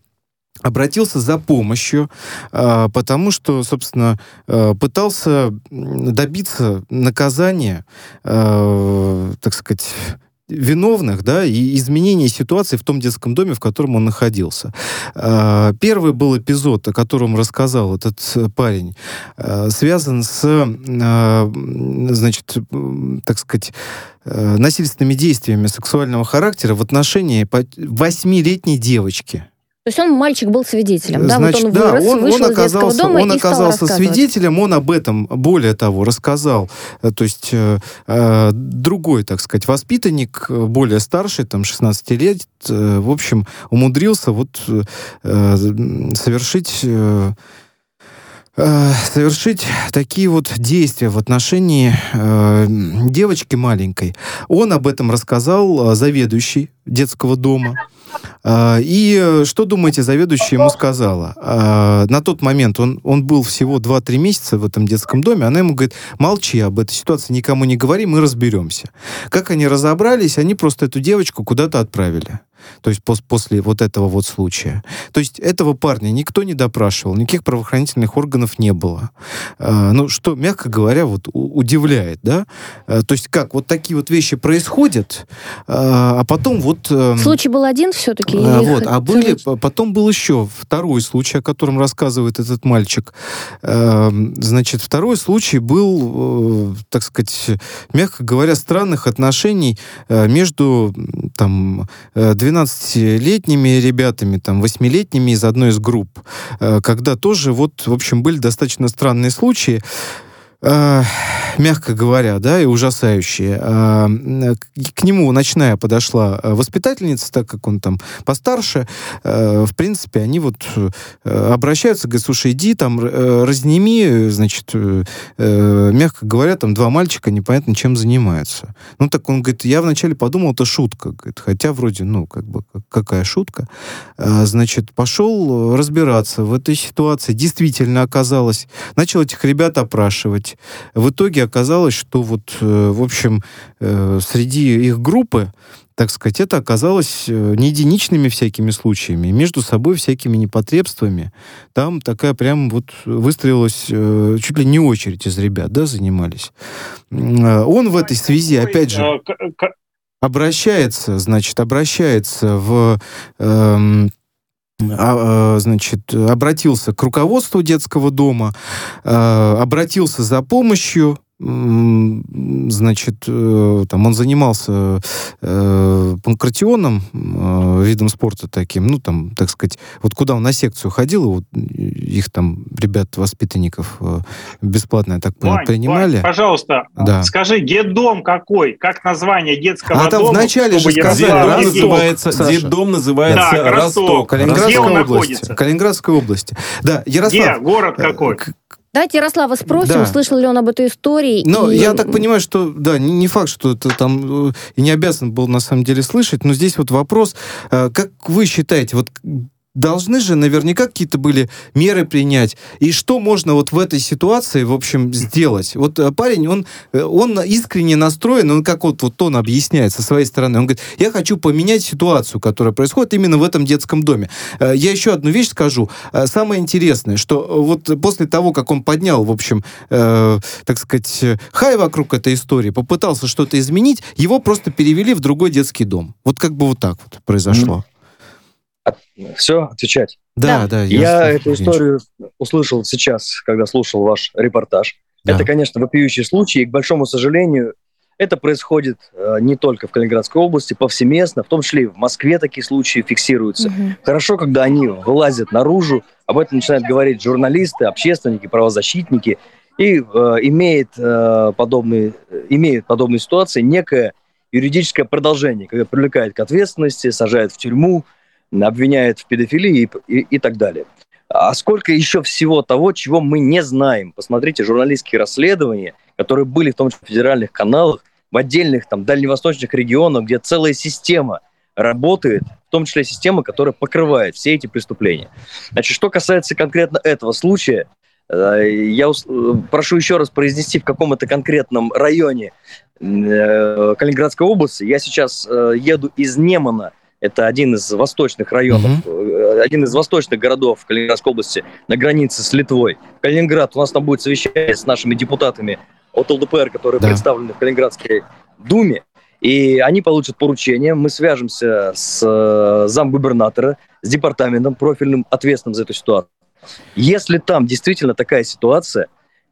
Speaker 3: обратился за помощью, э, потому что, собственно, э, пытался добиться наказания, э, так сказать, виновных, да, и изменения ситуации в том детском доме, в котором он находился. Первый был эпизод, о котором рассказал этот парень, связан с, значит, так сказать, насильственными действиями сексуального характера в отношении восьмилетней девочки.
Speaker 2: То есть он, мальчик, был свидетелем, да?
Speaker 3: Значит,
Speaker 2: вот он
Speaker 3: да,
Speaker 2: вырос,
Speaker 3: он,
Speaker 2: вышел
Speaker 3: он
Speaker 2: из
Speaker 3: оказался,
Speaker 2: дома
Speaker 3: он
Speaker 2: и
Speaker 3: оказался свидетелем, он об этом, более того, рассказал, э, то есть э, э, другой, так сказать, воспитанник, э, более старший, там, 16 лет, э, в общем, умудрился вот э, э, совершить... э, э, совершить такие вот действия в отношении э, девочки маленькой. Он об этом рассказал э, заведующий детского дома. А, И э, что, думаете, заведующая ему сказала? На тот момент он, он был всего 2-3 месяца в этом детском доме. Она ему говорит, молчи об этой ситуации, никому не говори, мы разберемся. Как они разобрались, они просто эту девочку куда-то отправили. То есть пос- после вот этого вот случая. То есть этого парня никто не допрашивал, никаких правоохранительных органов не было. А, Ну, что, мягко говоря, вот удивляет, да? А, То есть как, вот такие вот вещи происходят, а а потом вот... эм,
Speaker 2: Случай был один все-таки?
Speaker 3: а, вот, а были, потом был еще второй случай, о котором рассказывает этот мальчик. Эм, Значит, второй случай был, э, так сказать, мягко говоря, странных отношений э, между там э, 12-летними ребятами, там 8-летними из одной из групп, э, когда тоже вот, в общем, были достаточно странные случаи э, мягко говоря, да, и ужасающие. А, м, к- нему ночная подошла э, воспитательница, так как он там постарше. Э, В принципе, они вот э, обращаются, говорят, слушай, иди там, э, разними, э, значит, э, э, мягко говоря, там два мальчика непонятно чем занимаются. Ну, так он говорит, я вначале подумал, это шутка, говорит, хотя вроде, ну, как бы, как- какая шутка. Значит, пошел э, разбираться в этой ситуации. Действительно оказалось, начал этих ребят опрашивать. В итоге оказалось, что вот, э, в общем, э, среди их группы, так сказать, это оказалось э, не единичными всякими случаями, между собой всякими непотребствами. Там такая прям вот выстроилась чуть ли не очередь из ребят, да, занимались. Э, Он в этой связи, опять же, обращается, значит, обращается в эм, а, а, значит, обратился к руководству детского дома, э, обратился за помощью, значит, э, там он занимался э, панкратионом, э, видом спорта таким, ну, там, так сказать, вот куда он на секцию ходил, вот их там, ребят-воспитанников, э, бесплатно, я так понял,
Speaker 4: Вань,
Speaker 3: принимали.
Speaker 4: Вань, пожалуйста,
Speaker 3: Да.
Speaker 4: скажи, детдом какой? Как название детского
Speaker 3: А там
Speaker 4: дома?
Speaker 3: вначале же сказали,
Speaker 4: Евгеньевич-
Speaker 1: называется,
Speaker 3: Саша.
Speaker 1: детдом называется
Speaker 4: Так, Росток.
Speaker 1: Росток.
Speaker 3: Области.
Speaker 4: находится?
Speaker 3: Калининградской области. Да, Ярослав.
Speaker 4: Где? Город
Speaker 3: э,
Speaker 4: какой?
Speaker 2: Давайте Ярослава спросим,
Speaker 3: Да.
Speaker 2: слышал ли он об этой истории.
Speaker 3: Но
Speaker 2: и-
Speaker 3: я так понимаю, что, да, не, не факт, что это там э, и не обязан был на самом деле слышать, но здесь вот вопрос, э, как вы считаете, вот должны же наверняка какие-то были меры принять. И что можно вот в этой ситуации, в общем, сделать? Вот э, парень, он, э, он искренне настроен, он как вот, вот он объясняет со своей стороны. Он говорит, я хочу поменять ситуацию, которая происходит именно в этом детском доме. Э, я еще одну вещь скажу. Самое интересное, что вот после того, как он поднял, в общем, э, так сказать, хай вокруг этой истории, попытался что-то изменить, его просто перевели в другой детский дом. Вот как бы вот так вот произошло.
Speaker 7: Все, отвечать.
Speaker 3: Да, да.
Speaker 7: я, я эту историю услышал сейчас, когда слушал ваш репортаж. Да. Это, конечно, вопиющий случай, и, к большому сожалению, это происходит э, не только в Калининградской области, повсеместно, в том числе и в Москве такие случаи фиксируются. Угу. Хорошо, когда они вылазят наружу, об этом начинают говорить журналисты, общественники, правозащитники, и э, имеет, э, подобные, имеют подобные ситуации некое юридическое продолжение, когда привлекают к ответственности, сажают в тюрьму, обвиняют в педофилии и, и, и так далее. А сколько еще всего того, чего мы не знаем? Посмотрите журналистские расследования, которые были в том числе в федеральных каналах, в отдельных там дальневосточных регионах, где целая система работает, в том числе система, которая покрывает все эти преступления. Значит, что касается конкретно этого случая, э, я прошу еще раз произнести, в каком это конкретном районе э, Калининградской области. Я сейчас э, еду из Немана это один из восточных районов, mm-hmm. один из восточных городов Калининградской области на границе с Литвой. Калининград, у нас там будет совещание с нашими депутатами от ЛДПР, которые да. представлены в Калининградской думе. И они получат поручение, мы свяжемся с э, замгубернатора, с департаментом профильным, ответственным за эту ситуацию. Если там действительно такая ситуация,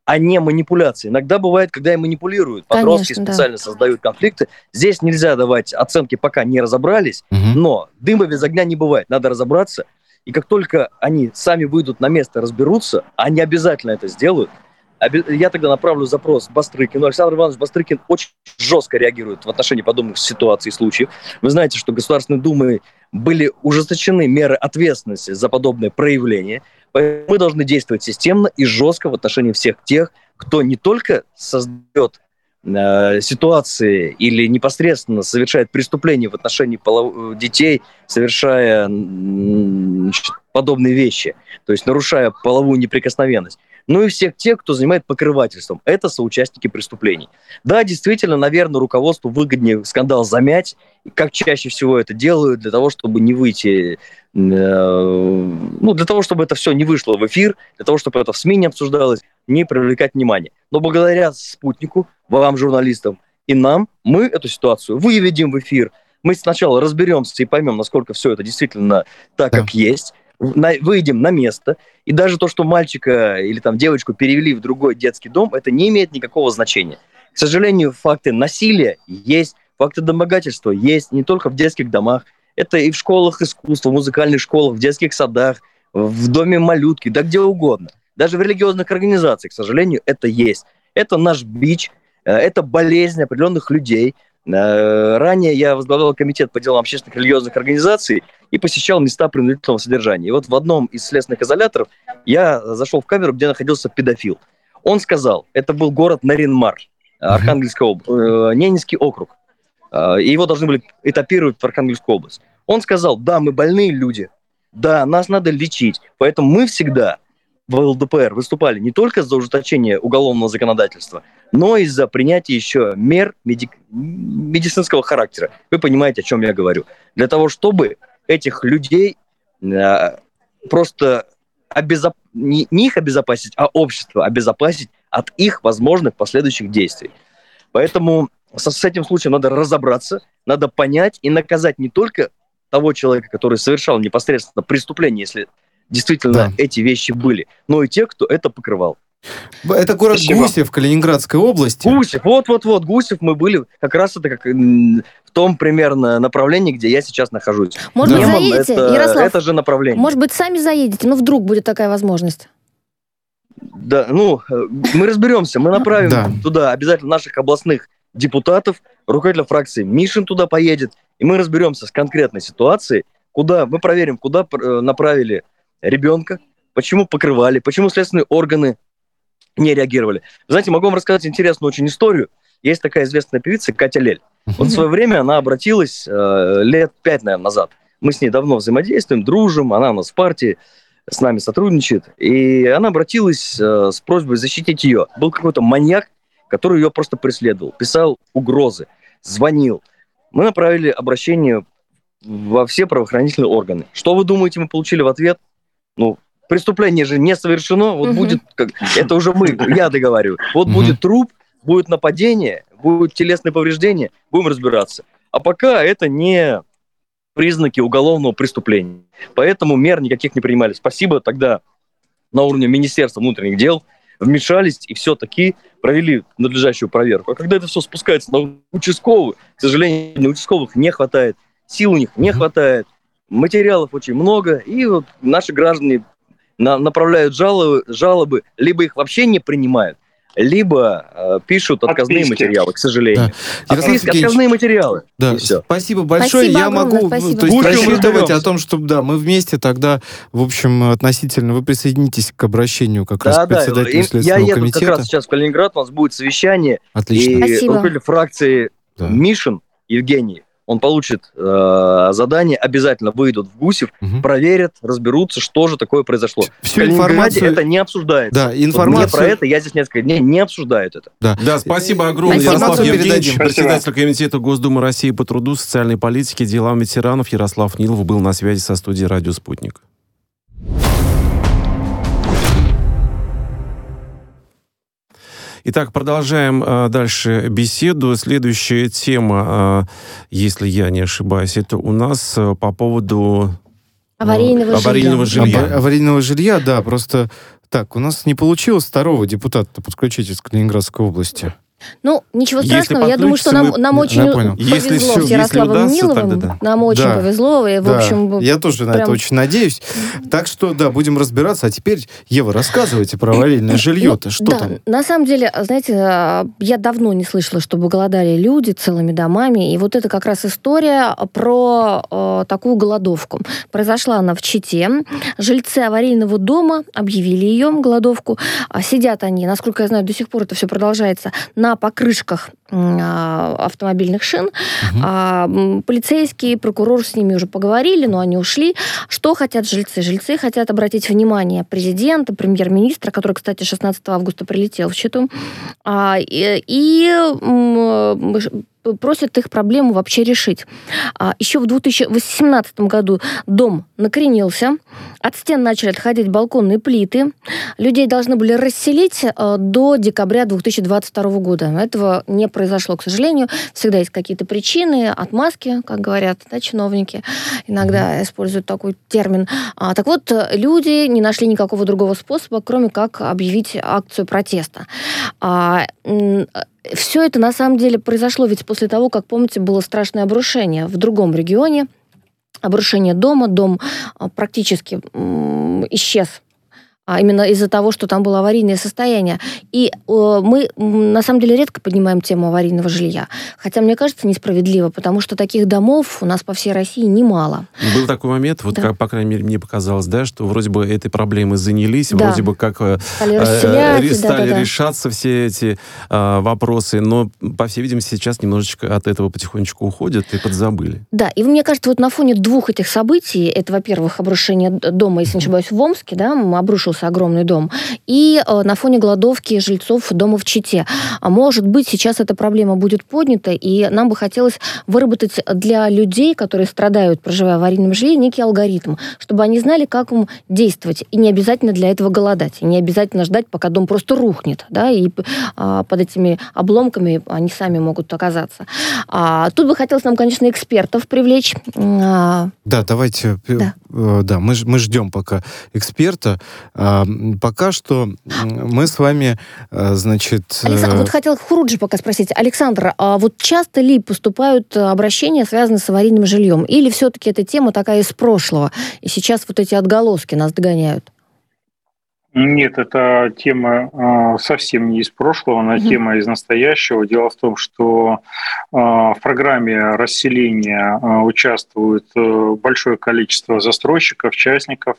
Speaker 7: а не манипуляции. Иногда бывает, когда и манипулируют. Подростки Конечно, специально да. создают конфликты. Здесь нельзя давать оценки, пока не разобрались, угу. но дыма без огня не бывает. Надо разобраться. И как только они сами выйдут на место, разберутся, они обязательно это сделают, я тогда направлю запрос Бастрыкину. Александр Иванович Бастрыкин очень жестко реагирует в отношении подобных ситуаций и случаев. Вы знаете, что Государственной Думой были ужесточены меры ответственности за подобное проявление. Мы должны действовать системно и жестко в отношении всех тех, кто не только создает ситуации или непосредственно совершает преступления в отношении полов... детей, совершая значит, подобные вещи, то есть нарушая половую неприкосновенность, ну и всех тех, кто занимает покрывательством. Это соучастники преступлений. Да, действительно, наверное, руководству выгоднее скандал замять, как чаще всего это делают, для того, чтобы не выйти, э, ну, для того, чтобы это все не вышло в эфир, для того, чтобы это в СМИ не обсуждалось, не привлекать внимание. Но благодаря спутнику, вам, журналистам, и нам, мы эту ситуацию выведем в эфир. Мы сначала разберемся и поймем, насколько все это действительно так, да. как есть на, выйдем на место, и даже то, что мальчика или там девочку перевели в другой детский дом, это не имеет никакого значения. К сожалению, факты насилия есть, факты домогательства есть не только в детских домах, это и в школах искусства, в музыкальных школах, в детских садах, в доме малютки, да где угодно. Даже в религиозных организациях, к сожалению, это есть. Это наш бич, э, это болезнь определенных людей, Э, ранее я возглавлял комитет по делам общественных религиозных организаций и посещал места принудительного содержания. И вот в одном из следственных изоляторов я зашел в камеру, где находился педофил. Он сказал, это был город Наринмар, Архангельская область, э, Ненецкий округ. И его должны были этапировать в Архангельскую область. Он сказал, да, мы больные люди, да, нас надо лечить, поэтому мы всегда в ЛДПР выступали не только за ужесточение уголовного законодательства, но и за принятие еще мер медик... медицинского характера. Вы понимаете, о чем я говорю. Для того, чтобы этих людей э, просто обезоп... не, не их обезопасить, а общество обезопасить от их возможных последующих действий. Поэтому со, с этим случаем надо разобраться, надо понять и наказать не только того человека, который совершал непосредственно преступление, если действительно да. эти вещи были, но и те, кто это покрывал.
Speaker 3: Это город Спасибо. Гусев, Калининградской области.
Speaker 7: Гусев, вот-вот-вот, Гусев мы были, как раз это как в том примерно направлении, где я сейчас нахожусь.
Speaker 2: Может быть, заедете,
Speaker 7: это,
Speaker 2: Ярослав?
Speaker 7: Это же направление.
Speaker 2: Может быть, сами заедете, но вдруг будет такая возможность.
Speaker 7: Да, ну, э, мы разберемся, мы направим да. туда обязательно наших областных депутатов, руководителя фракции Мишин туда поедет, и мы разберемся с конкретной ситуацией, куда, мы проверим, куда э, направили ребенка, почему покрывали, почему следственные органы не реагировали. Знаете, могу вам рассказать интересную очень историю. Есть такая известная певица Катя Лель. Вот в свое время она обратилась э, лет пять, наверное, назад Мы с ней давно взаимодействуем, дружим, она у нас в партии, с нами сотрудничает. И она обратилась э, с просьбой защитить ее. Был какой-то маньяк, который ее просто преследовал, писал угрозы, звонил. Мы направили обращение во все правоохранительные органы. Что вы думаете, мы получили в ответ? Ну, преступление же не совершено, вот
Speaker 2: Мгм.
Speaker 7: будет, как, это уже мы, [laughs] я договариваю. Вот
Speaker 3: Мгм.
Speaker 7: будет труп, будет нападение, будут телесные повреждения, будем разбираться. А пока это не признаки уголовного преступления. Поэтому мер никаких не принимали. Спасибо тогда на уровне Министерства внутренних дел вмешались и все-таки провели надлежащую проверку. А когда это все спускается на участковых, к сожалению, на участковых не хватает, сил у них не хватает, материалов очень много, и вот наши граждане на- направляют жалобы, жалобы, либо их вообще не принимают, либо э, пишут отказные
Speaker 4: Отписки.
Speaker 7: материалы, к сожалению.
Speaker 3: Ярослав
Speaker 7: Отписки, отказные материалы.
Speaker 3: Да,
Speaker 7: И всё.
Speaker 3: спасибо большое.
Speaker 2: Спасибо
Speaker 3: я
Speaker 2: огромное,
Speaker 3: могу
Speaker 2: спасибо.
Speaker 3: то есть,
Speaker 7: Будем
Speaker 3: рассчитывать о том, что да, мы вместе тогда, в общем, относительно вы присоединитесь к обращению как раз
Speaker 7: Да,
Speaker 3: к
Speaker 7: да,
Speaker 3: председателю
Speaker 7: я
Speaker 3: Следственного
Speaker 7: еду
Speaker 3: комитета.
Speaker 7: как раз сейчас в Калининград, у нас будет совещание,
Speaker 3: Отлично.
Speaker 7: и
Speaker 2: Спасибо.
Speaker 7: руководитель фракции
Speaker 3: Да.
Speaker 7: Мишин Евгений, он получит э, задание, обязательно выйдут в Гусев,
Speaker 3: Мгм.
Speaker 7: проверят, разберутся, что же такое произошло. В
Speaker 3: Всю
Speaker 7: Калининграде
Speaker 3: информацию,
Speaker 7: это не обсуждается.
Speaker 3: да,
Speaker 7: Вот мне
Speaker 3: информацию,
Speaker 7: про это я здесь несколько дней не обсуждают это.
Speaker 3: да.
Speaker 1: Да, спасибо огромное.
Speaker 2: Спасибо.
Speaker 1: Ярослав
Speaker 3: Информацию
Speaker 1: Евгеньевич,
Speaker 3: передадим.
Speaker 1: председатель комитета Госдумы России по труду, социальной политике, делам ветеранов Ярослав Нилов был на связи со студией «Радио Спутник». Итак, продолжаем э, дальше беседу. Следующая тема, э, если я не ошибаюсь, это у нас э, по поводу э,
Speaker 2: Аварийного
Speaker 1: аварийного
Speaker 2: жилья.
Speaker 1: жилья.
Speaker 3: Ава- аварийного жилья, да, просто так, у нас не получилось второго депутата подключить из Калининградской области.
Speaker 2: Ну, ничего
Speaker 1: Если
Speaker 2: страшного. Я думаю, что нам,
Speaker 1: подключится,
Speaker 2: нам
Speaker 3: мы-
Speaker 2: очень
Speaker 3: я понял.
Speaker 2: повезло
Speaker 1: Если всё-
Speaker 2: с
Speaker 1: если
Speaker 2: Ярославом
Speaker 1: удастся,
Speaker 2: Ниловым.
Speaker 1: да.
Speaker 2: Нам очень
Speaker 3: Да.
Speaker 2: повезло. И, в
Speaker 3: Да,
Speaker 2: общем,
Speaker 3: я тоже на
Speaker 2: прям-
Speaker 3: это очень надеюсь. Так что, да, будем разбираться. А теперь, Ева, рассказывайте про аварийное жилье-то.
Speaker 2: Ну,
Speaker 3: Что
Speaker 2: да,
Speaker 3: там?
Speaker 2: на самом деле, знаете, э, я давно не слышала, чтобы голодали люди целыми домами. И вот это как раз история про э, такую голодовку. Произошла она в Чите. Жильцы аварийного дома объявили ее, голодовку. А Сидят они, насколько я знаю, до сих пор это все продолжается, на покрышках м, а, автомобильных шин.
Speaker 3: Мгм.
Speaker 2: А, полицейские, прокурор с ними уже поговорили, но они ушли. Что хотят жильцы? Жильцы хотят обратить внимание президента, премьер-министра, который, кстати, 16 августа прилетел в Читу, а, и, ш- просят их проблему вообще решить. А, Еще в 2018 году дом накренился, от стен начали отходить балконные плиты, людей должны были расселить э, до декабря 2022 года. Этого не произошло, к сожалению. Всегда есть какие-то причины, отмазки, как говорят да, чиновники. Иногда используют такой термин. А, так вот, люди не нашли никакого другого способа, кроме как объявить акцию протеста. Все это на самом деле произошло ведь после того, как, помните, было страшное обрушение в другом регионе. Обрушение дома, дом а, практически исчез именно из-за того, что там было аварийное состояние. И э, мы на самом деле редко поднимаем тему аварийного жилья. Хотя, мне кажется, несправедливо, потому что таких домов у нас по всей России немало.
Speaker 1: Был такой момент, вот
Speaker 2: Да.
Speaker 1: как, по крайней мере, мне показалось, да, что вроде бы этой проблемой занялись,
Speaker 2: Да.
Speaker 1: вроде бы как э,
Speaker 2: Стали
Speaker 1: э, ре- стали
Speaker 2: да-да-да.
Speaker 1: решаться все эти э, вопросы, но, по всей видимости, сейчас немножечко от этого потихонечку уходят и подзабыли.
Speaker 2: Да, и мне кажется, вот на фоне двух этих событий, это, во-первых, обрушение дома, если не ошибаюсь, в Омске, да, м, обрушился огромный дом, и э, на фоне голодовки жильцов дома в Чите. А может быть, сейчас эта проблема будет поднята, и нам бы хотелось выработать для людей, которые страдают, проживая в аварийном жилье, некий алгоритм, чтобы они знали, как им действовать, и не обязательно для этого голодать, и не обязательно ждать, пока дом просто рухнет, да, и а, под этими обломками они сами могут оказаться. А, тут бы хотелось нам, конечно, экспертов привлечь. А,
Speaker 3: Да, давайте. э,
Speaker 2: Да.
Speaker 3: э, Да, мы, мы ждем пока эксперта. А, Пока что мы с вами, э, значит... э,
Speaker 2: Александр, вот хотел Хуруджи пока спросить. Александр, а вот часто ли поступают э, обращения, связанные с аварийным жильем? Или все-таки эта тема такая из прошлого, и сейчас вот эти отголоски нас догоняют?
Speaker 4: Нет, это тема э, совсем не из прошлого, она
Speaker 2: Мгм.
Speaker 4: тема из настоящего. Дело в том, что э, в программе расселения э, участвует э, большое количество застройщиков, частников.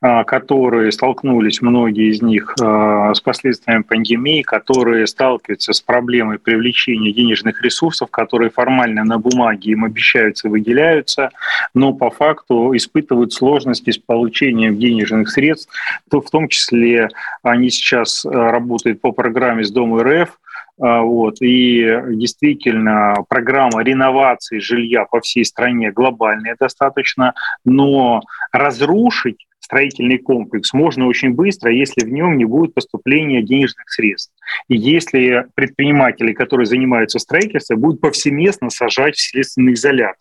Speaker 4: А, которые столкнулись, многие из них, а, с последствиями пандемии, которые сталкиваются с проблемой привлечения денежных ресурсов, которые формально на бумаге им обещаются, выделяются, но по факту испытывают сложности с получением денежных средств. В том числе они сейчас работают по программе «С Дом РФ», а, вот. И действительно, программа реновации жилья по всей стране глобальная достаточно, но разрушить строительный комплекс можно очень быстро, если в нем не будет поступления денежных средств. И если предприниматели, которые занимаются строительством, будут повсеместно сажать в следственный изолятор.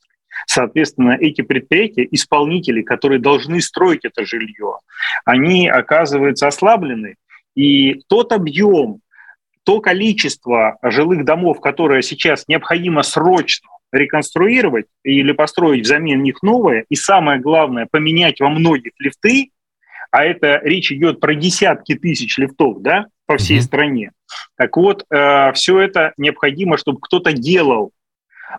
Speaker 4: Соответственно, эти предприятия, исполнители, которые должны строить это жилье, они оказываются ослаблены. И тот объем то количество жилых домов, которые сейчас необходимо срочно реконструировать или построить взамен них новое, и самое главное, поменять во многих лифты, а это речь идет про десятки тысяч лифтов, да, по всей mm-hmm. стране. Так вот, э, все это необходимо, чтобы кто-то делал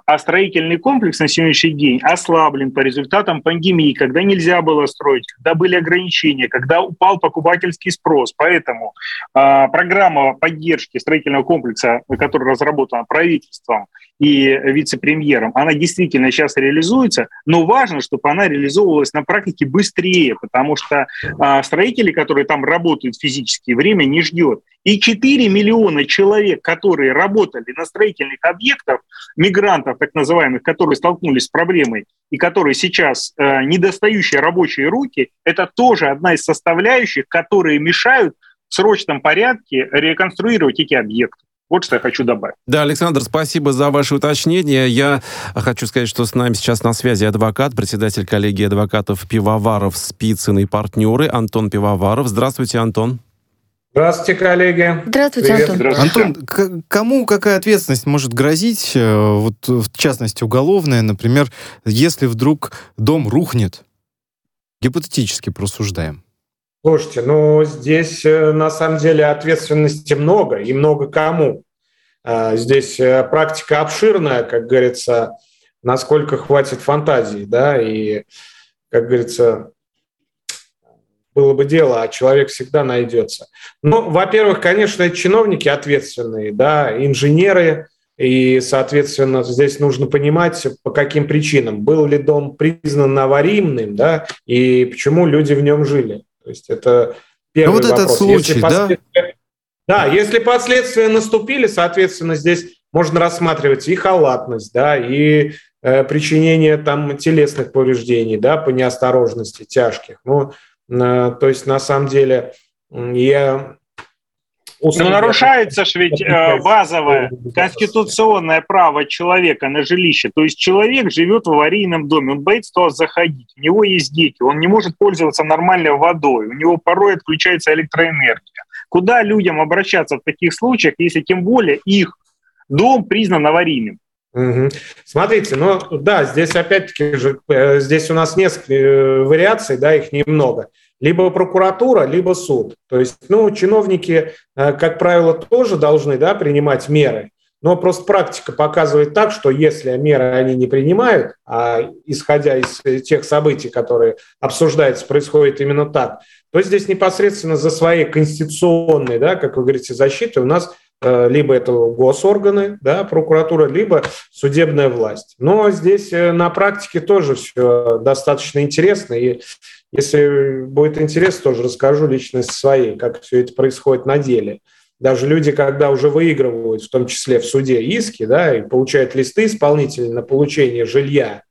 Speaker 4: а строительный комплекс на сегодняшний день ослаблен по результатам пандемии, когда нельзя было строить, когда были ограничения, когда упал покупательский спрос. Поэтому э, программа поддержки строительного комплекса, которая разработана правительством и вице-премьером, она действительно сейчас реализуется, но важно, чтобы она реализовывалась на практике быстрее, потому что э, строители, которые там работают физически, время не ждет. И 4 миллиона человек, которые работали на строительных объектах, мигрантов так называемых, которые столкнулись с проблемой и которые сейчас э, недостающие рабочие руки, это тоже одна из составляющих, которые мешают в срочном порядке реконструировать эти объекты. Вот что я хочу добавить.
Speaker 1: Да, Александр, спасибо за ваше уточнение. Я хочу сказать, что с нами сейчас на связи адвокат, председатель коллегии адвокатов Пивоваров, Спицын и партнеры Антон Пивоваров. Здравствуйте, Антон.
Speaker 11: Здравствуйте, коллеги.
Speaker 2: Здравствуйте, Привет. Антон.
Speaker 3: Антон, к- кому какая ответственность может грозить, э, вот в частности уголовная, например, если вдруг дом рухнет? Гипотетически просуждаем.
Speaker 11: Слушайте, ну здесь э, на самом деле ответственности много и много кому. А, здесь э, практика обширная, как говорится, насколько хватит фантазии, да, и, как говорится, было бы дело, а человек всегда найдется. Ну, во-первых, конечно, чиновники ответственные, да, инженеры, и, соответственно, здесь нужно понимать, по каким причинам. Был ли дом признан аварийным, да, и почему люди в нем жили. То есть это первый вот вопрос.
Speaker 3: этот случай, да?
Speaker 11: Да, если последствия наступили, соответственно, здесь можно рассматривать и халатность, да, и э, причинение там телесных повреждений, да, по неосторожности тяжких. Ну, Э, то есть, на самом деле, я
Speaker 4: ну, нарушается же ведь э, базовое конституционное право человека на жилище. То есть человек живет в аварийном доме, он боится туда заходить, у него есть дети, он не может пользоваться нормальной водой, у него порой отключается электроэнергия. Куда людям обращаться в таких случаях, если тем более их дом признан аварийным?
Speaker 11: Угу. Смотрите, ну да, здесь опять-таки же, э, здесь у нас несколько э, вариаций, да, их немного. Либо прокуратура, либо суд. То есть, ну, чиновники, э, как правило, тоже должны, да, принимать меры. Но просто практика показывает так, что если меры они не принимают, а исходя из тех событий, которые обсуждаются, происходит именно так, то здесь непосредственно за своей конституционной, да, как вы говорите, защитой у нас Э, либо это госорганы, да, прокуратура, либо судебная власть. Но здесь э, на практике тоже все достаточно интересно, и если будет интересно, тоже расскажу личность своей, как все это происходит на деле. Даже люди, когда уже выигрывают, в том числе в суде иски, да, и получают листы исполнителей на получение жилья,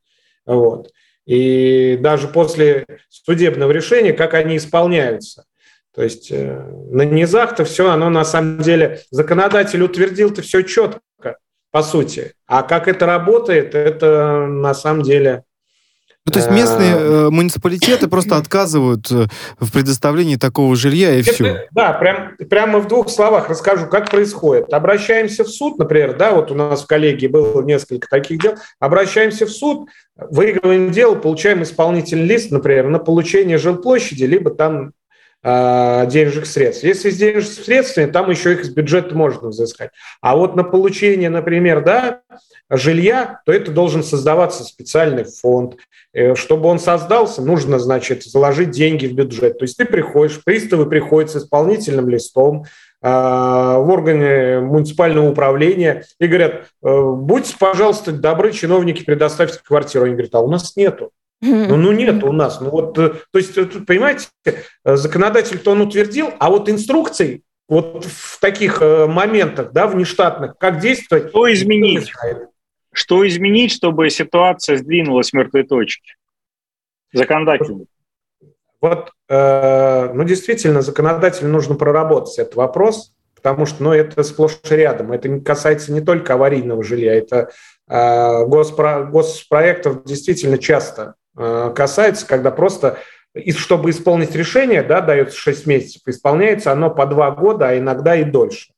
Speaker 11: вот, и даже после судебного решения, как они исполняются. То есть э, на низах-то все, оно на самом деле, законодатель утвердил-то все четко, по сути. А как это работает, это на самом деле...
Speaker 3: Ну, то есть местные э, э муниципалитеты просто отказывают э, в предоставлении такого жилья и это, все.
Speaker 11: Да, прям, прямо в двух словах расскажу, как происходит. Обращаемся в суд, например, да, вот у нас в коллегии было несколько таких дел. Обращаемся в суд, выигрываем дело, получаем исполнительный лист, например, на получение жилплощади, либо там денежных средств. Если с денежными средствами, там еще их из бюджета можно взыскать. А вот на получение, например, да, жилья, то это должен создаваться специальный фонд. Э, чтобы он создался, нужно, значит, заложить деньги в бюджет. То есть ты приходишь, приставы приходят с исполнительным листом, а, в органе муниципального управления и говорят, «Э, будьте, пожалуйста, добры, чиновники, предоставьте квартиру. Они говорят, а у нас нету. Ну, ну [laughs] нет у нас. Ну вот, то есть, понимаете, законодатель-то он утвердил, а вот инструкций вот в таких э, моментах, да, внештатных, как действовать?
Speaker 4: Что изменить? Что изменить, чтобы ситуация сдвинулась с мертвой точки? Законодательно.
Speaker 11: Вот, э, ну, действительно, законодателю нужно проработать этот вопрос, потому что, ну, это сплошь и рядом. Это касается не только аварийного жилья, это э, госпро, госпроектов действительно часто э, касается, когда просто и чтобы исполнить решение, да, дается 6 месяцев, исполняется оно по 2 года, а иногда и дольше.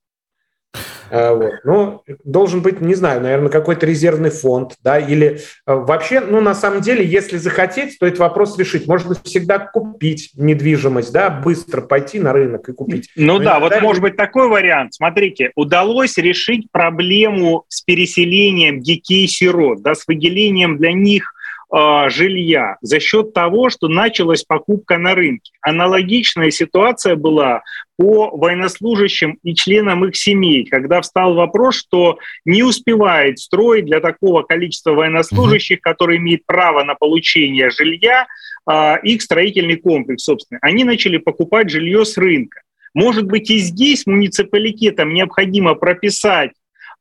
Speaker 11: Э, вот. Ну, должен быть, не знаю, наверное, какой-то резервный фонд, да, или э, вообще, ну, на самом деле, если захотеть, то этот вопрос решить. Можно всегда купить недвижимость, да, быстро пойти на рынок и купить.
Speaker 4: Ну Но да, вот может быть такой вариант. Смотрите, удалось решить проблему с переселением детей-сирот, да, с выделением для них э, жилья за счет того, что началась покупка на рынке. Аналогичная ситуация была по военнослужащим и членам их семей, когда встал вопрос, что не успевает строить для такого количества военнослужащих, которые имеют право на получение жилья, э, их строительный комплекс, собственно. Они начали покупать жилье с рынка. Может быть, и здесь муниципалитетам необходимо прописать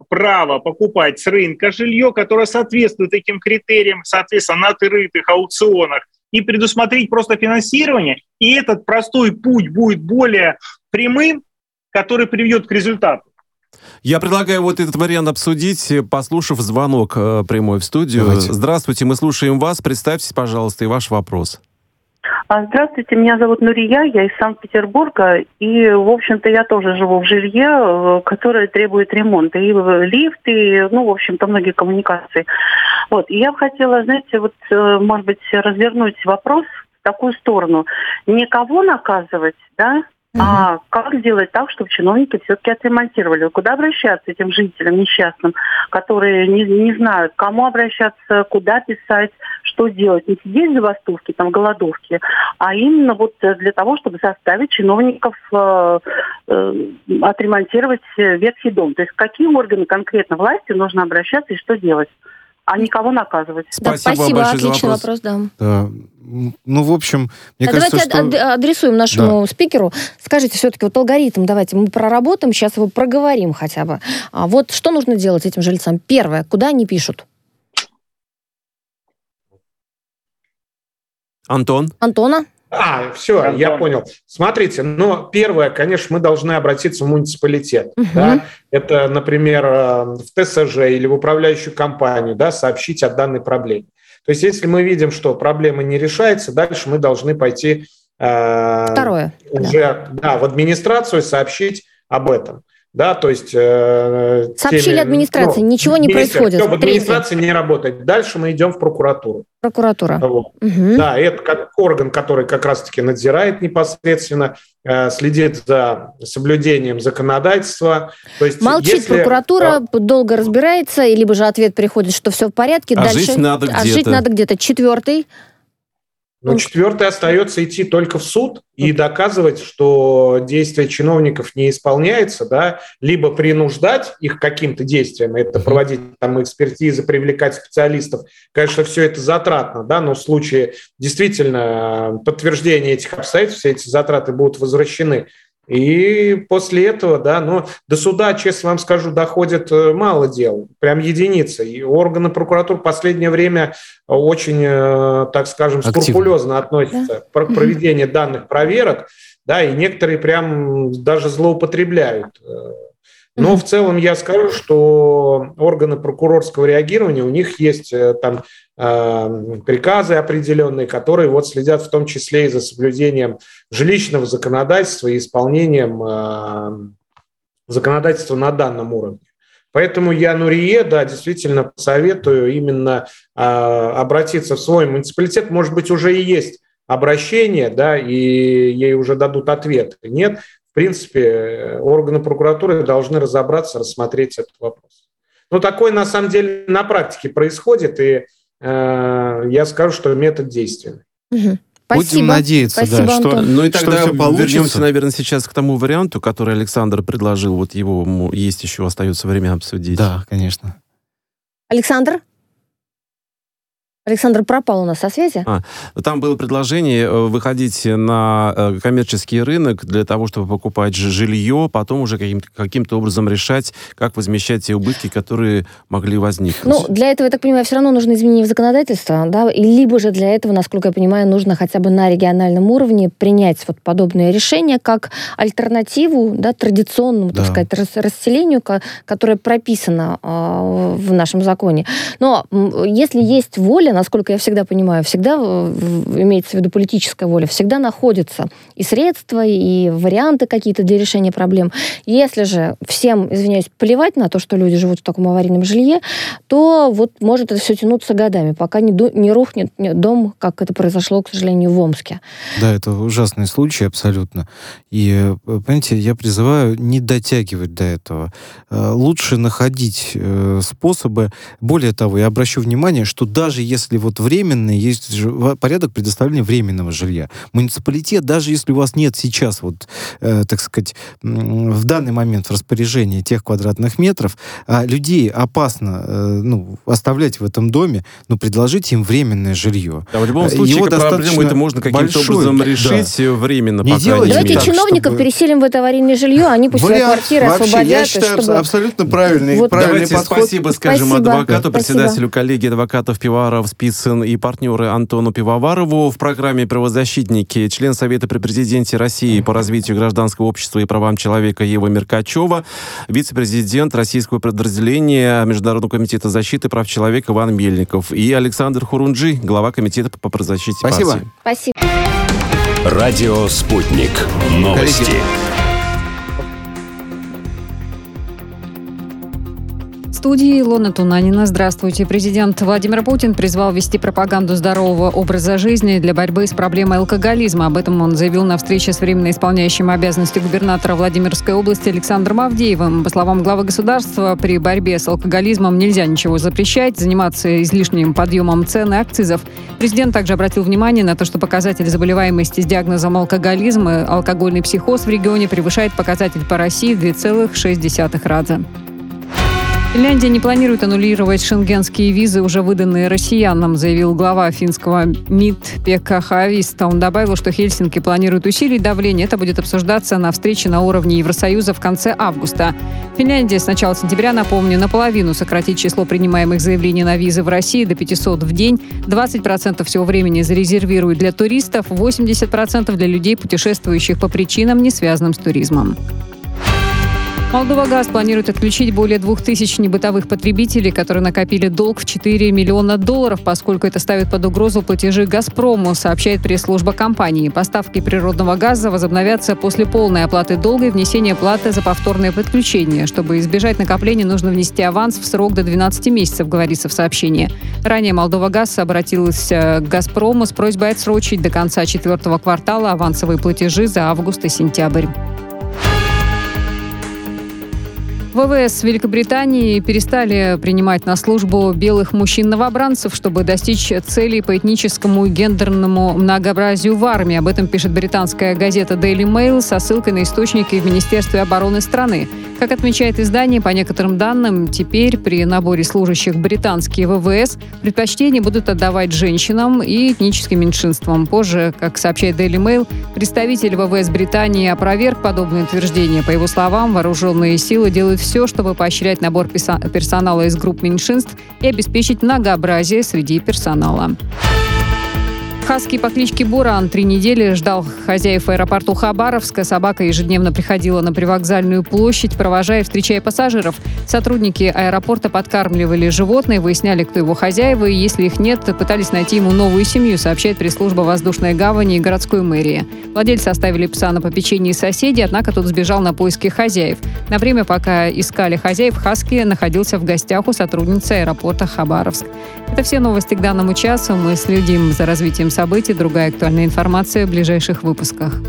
Speaker 4: право покупать с рынка жилье, которое соответствует этим критериям, соответственно, на открытых аукционах, и предусмотреть просто финансирование, и этот простой путь будет более прямым, который приведет к результату.
Speaker 1: Я предлагаю вот этот вариант обсудить, послушав звонок э, прямой в студию. Давайте. Здравствуйте, мы слушаем вас. Представьтесь, пожалуйста, и ваш вопрос.
Speaker 12: А, здравствуйте, меня зовут Нурия, я из Санкт-Петербурга, и, в общем-то, я тоже живу в жилье, э, которое требует ремонта, и лифт, и, ну, в общем-то, многие коммуникации. Вот, и я бы хотела, знаете, вот, э, может быть, развернуть вопрос в такую сторону. Никого наказывать, да, а как сделать так, чтобы чиновники все-таки отремонтировали? Куда обращаться этим жителям несчастным, которые не, не знают, кому обращаться, куда писать, что делать? Не сидеть в забастовке, там, голодовке, а именно вот для того, чтобы заставить чиновников э, э, отремонтировать ветхий дом. То есть какие органы конкретно власти нужно обращаться и что делать? а никого наказывать.
Speaker 2: Спасибо, да, спасибо отличный вопрос. вопрос, да. да.
Speaker 3: Ну, в общем, мне
Speaker 2: а
Speaker 3: кажется,
Speaker 2: давайте
Speaker 3: что...
Speaker 2: адресуем нашему да. спикеру. Скажите, все-таки вот алгоритм, давайте мы проработаем, сейчас его проговорим хотя бы. А вот что нужно делать этим жильцам? Первое, куда они пишут?
Speaker 1: Антон.
Speaker 2: Антона.
Speaker 11: А, все, Антон. я понял. Смотрите, но первое, конечно, мы должны обратиться в муниципалитет. Угу. Да? Это, например, э, в ТСЖ или в управляющую компанию да, сообщить о данной проблеме. То есть, если мы видим, что проблема не решается, дальше мы должны пойти
Speaker 2: э, Второе,
Speaker 11: уже да. Да, в администрацию сообщить об этом да, то есть... Э,
Speaker 2: Сообщили теме, администрации, ну, ничего не происходит. Все,
Speaker 11: администрация не работает. Дальше мы идем в прокуратуру.
Speaker 2: Прокуратура.
Speaker 11: Вот. Угу. Да, это как орган, который как раз-таки надзирает непосредственно, э, следит за соблюдением законодательства.
Speaker 2: То есть, Молчит если... прокуратура, да. долго разбирается, либо же ответ приходит, что все в порядке.
Speaker 1: А дальше... жить надо где-то. А
Speaker 2: жить надо где-то. Четвертый
Speaker 11: но четвертый остается идти только в суд и доказывать, что действие чиновников не исполняется, да, либо принуждать их каким-то действием, это проводить там экспертизы, привлекать специалистов. Конечно, все это затратно, да, но в случае действительно подтверждения этих обстоятельств, все эти затраты будут возвращены. И после этого, да, но до суда, честно вам скажу, доходит э, мало дел, прям единицы. И органы прокуратуры в последнее время очень, э, так скажем, скрупулезно относятся да? к проведению данных проверок, да, и некоторые прям даже злоупотребляют э, но в целом я скажу, что органы прокурорского реагирования, у них есть э, там э, приказы определенные, которые вот следят в том числе и за соблюдением жилищного законодательства и исполнением э, законодательства на данном уровне. Поэтому я Нурие, да, действительно советую именно обратиться в свой муниципалитет. Может быть, уже и есть обращение, да, и ей уже дадут ответ. Нет, принципе, органы прокуратуры должны разобраться, рассмотреть этот вопрос. Но такое на самом деле на практике происходит, и э, я скажу, что метод действенный.
Speaker 2: Угу.
Speaker 3: Будем надеяться,
Speaker 2: Спасибо,
Speaker 3: да, что,
Speaker 2: Антон.
Speaker 1: Ну и
Speaker 3: что
Speaker 1: тогда
Speaker 3: все получится.
Speaker 1: вернемся, наверное, сейчас к тому варианту, который Александр предложил. Вот его есть еще, остается время обсудить.
Speaker 3: Да, конечно.
Speaker 2: Александр? Александр пропал у нас со связи.
Speaker 1: А, Там было предложение э, выходить на э, коммерческий рынок для того, чтобы покупать жилье, потом уже каким-то, каким-то образом решать, как возмещать те убытки, которые могли возникнуть.
Speaker 2: Ну, для этого, я так понимаю, все равно нужно изменение в законодательство, да, и либо же для этого, насколько я понимаю, нужно хотя бы на региональном уровне принять вот подобное решение как альтернативу, да, традиционному, так
Speaker 3: Да.
Speaker 2: сказать, рас- расселению, ко- которое прописано э, в нашем законе. Но если есть воля, насколько я всегда понимаю, всегда имеется в виду политическая воля, всегда находятся и средства, и варианты какие-то для решения проблем. Если же всем, извиняюсь, плевать на то, что люди живут в таком аварийном жилье, то вот может это все тянуться годами, пока не, не рухнет дом, как это произошло, к сожалению, в Омске.
Speaker 3: Да, это ужасный случай абсолютно. И, э, понимаете, я призываю не дотягивать до этого. Э, Лучше находить э, способы. Более того, я обращу внимание, что даже если вот временный, есть же порядок предоставления временного жилья. Муниципалитет, даже если у вас нет сейчас, вот, э, так сказать, в данный момент в распоряжении тех квадратных метров, а людей опасно э, ну, оставлять в этом доме, ну, предложите им временное жилье.
Speaker 1: Да, в любом
Speaker 3: Э,
Speaker 1: случае,
Speaker 3: его
Speaker 1: проблему
Speaker 3: достаточно
Speaker 1: это можно каким-то
Speaker 3: большой,
Speaker 1: образом
Speaker 3: да.
Speaker 1: решить э, временно,
Speaker 3: Не
Speaker 1: пока
Speaker 3: делайте
Speaker 2: Давайте
Speaker 3: так,
Speaker 2: чиновников
Speaker 3: чтобы-
Speaker 2: переселим в это аварийное жилье, они пусть свои
Speaker 3: Вариант
Speaker 2: квартиры
Speaker 3: вообще,
Speaker 2: освободят.
Speaker 3: я считаю,
Speaker 2: чтобы-
Speaker 3: абсолютно правильный,
Speaker 2: Вот
Speaker 3: правильный
Speaker 1: Давайте
Speaker 3: подход.
Speaker 1: спасибо скажем
Speaker 2: Спасибо.
Speaker 1: адвокату,
Speaker 2: Спасибо.
Speaker 1: председателю коллегии адвокатов Пивоваров Спицын и партнеры Антону Пивоварову в программе «Правозащитники» член Совета при президенте России по развитию гражданского общества и правам человека Ева Меркачева, вице-президент российского подразделения Международного комитета защиты прав человека Иван Мельников и Александр Хурунджи, глава комитета по правозащите
Speaker 3: Спасибо.
Speaker 1: партии.
Speaker 2: Спасибо.
Speaker 8: Радио «Спутник». Новости.
Speaker 9: В студии Илона Тунанина. Здравствуйте. Президент Владимир Путин призвал вести пропаганду здорового образа жизни для борьбы с проблемой алкоголизма. Об этом он заявил на встрече с временно исполняющим обязанности губернатора Владимирской области Александром Авдеевым. По словам главы государства, при борьбе с алкоголизмом нельзя ничего запрещать, заниматься излишним подъемом цен и акцизов. Президент также обратил внимание на то, что показатель заболеваемости с диагнозом алкоголизм и алкогольный психоз в регионе превышает показатель по России в 2,6 раза. Финляндия не планирует аннулировать шенгенские визы, уже выданные россиянам, заявил глава финского МИД Пекка Хависта. Он добавил, что Хельсинки планирует усилить давление. Это будет обсуждаться на встрече на уровне Евросоюза в конце августа. Финляндия с начала сентября, напомню, наполовину сократит число принимаемых заявлений на визы в России до 500 в день. 20% всего времени зарезервирует для туристов, 80% для людей, путешествующих по причинам, не связанным с туризмом. Молдова Газ планирует отключить более 2000 небытовых потребителей, которые накопили долг в 4 миллиона долларов, поскольку это ставит под угрозу платежи «Газпрому», сообщает пресс-служба компании. Поставки природного газа возобновятся после полной оплаты долга и внесения платы за повторное подключение. Чтобы избежать накопления, нужно внести аванс в срок до 12 месяцев, говорится в сообщении. Ранее Молдова Газ обратилась к «Газпрому» с просьбой отсрочить до конца четвертого квартала авансовые платежи за август и сентябрь. ВВС Великобритании перестали принимать на службу белых мужчин-новобранцев, чтобы достичь целей по этническому и гендерному многообразию в армии. Об этом пишет британская газета Daily Mail со ссылкой на источники в Министерстве обороны страны. Как отмечает издание, по некоторым данным, теперь при наборе служащих британские ВВС предпочтение будут отдавать женщинам и этническим меньшинствам. Позже, как сообщает Daily Mail, представитель ВВС Британии опроверг подобное утверждение. По его словам, вооруженные силы делают все, чтобы поощрять набор персонала из групп меньшинств и обеспечить многообразие среди персонала. Хаски по кличке Буран три недели ждал хозяев аэропорту Хабаровска. Собака ежедневно приходила на привокзальную площадь, провожая и встречая пассажиров. Сотрудники аэропорта подкармливали животное, выясняли, кто его хозяева, и если их нет, пытались найти ему новую семью, сообщает пресс-служба воздушной гавани и городской мэрии. Владельцы оставили пса на попечении соседей, однако тот сбежал на поиски хозяев. На время, пока искали хозяев, Хаски находился в гостях у сотрудницы аэропорта Хабаровск. Это все новости к данному часу. Мы следим за развитием событий. Другая актуальная информация в ближайших выпусках.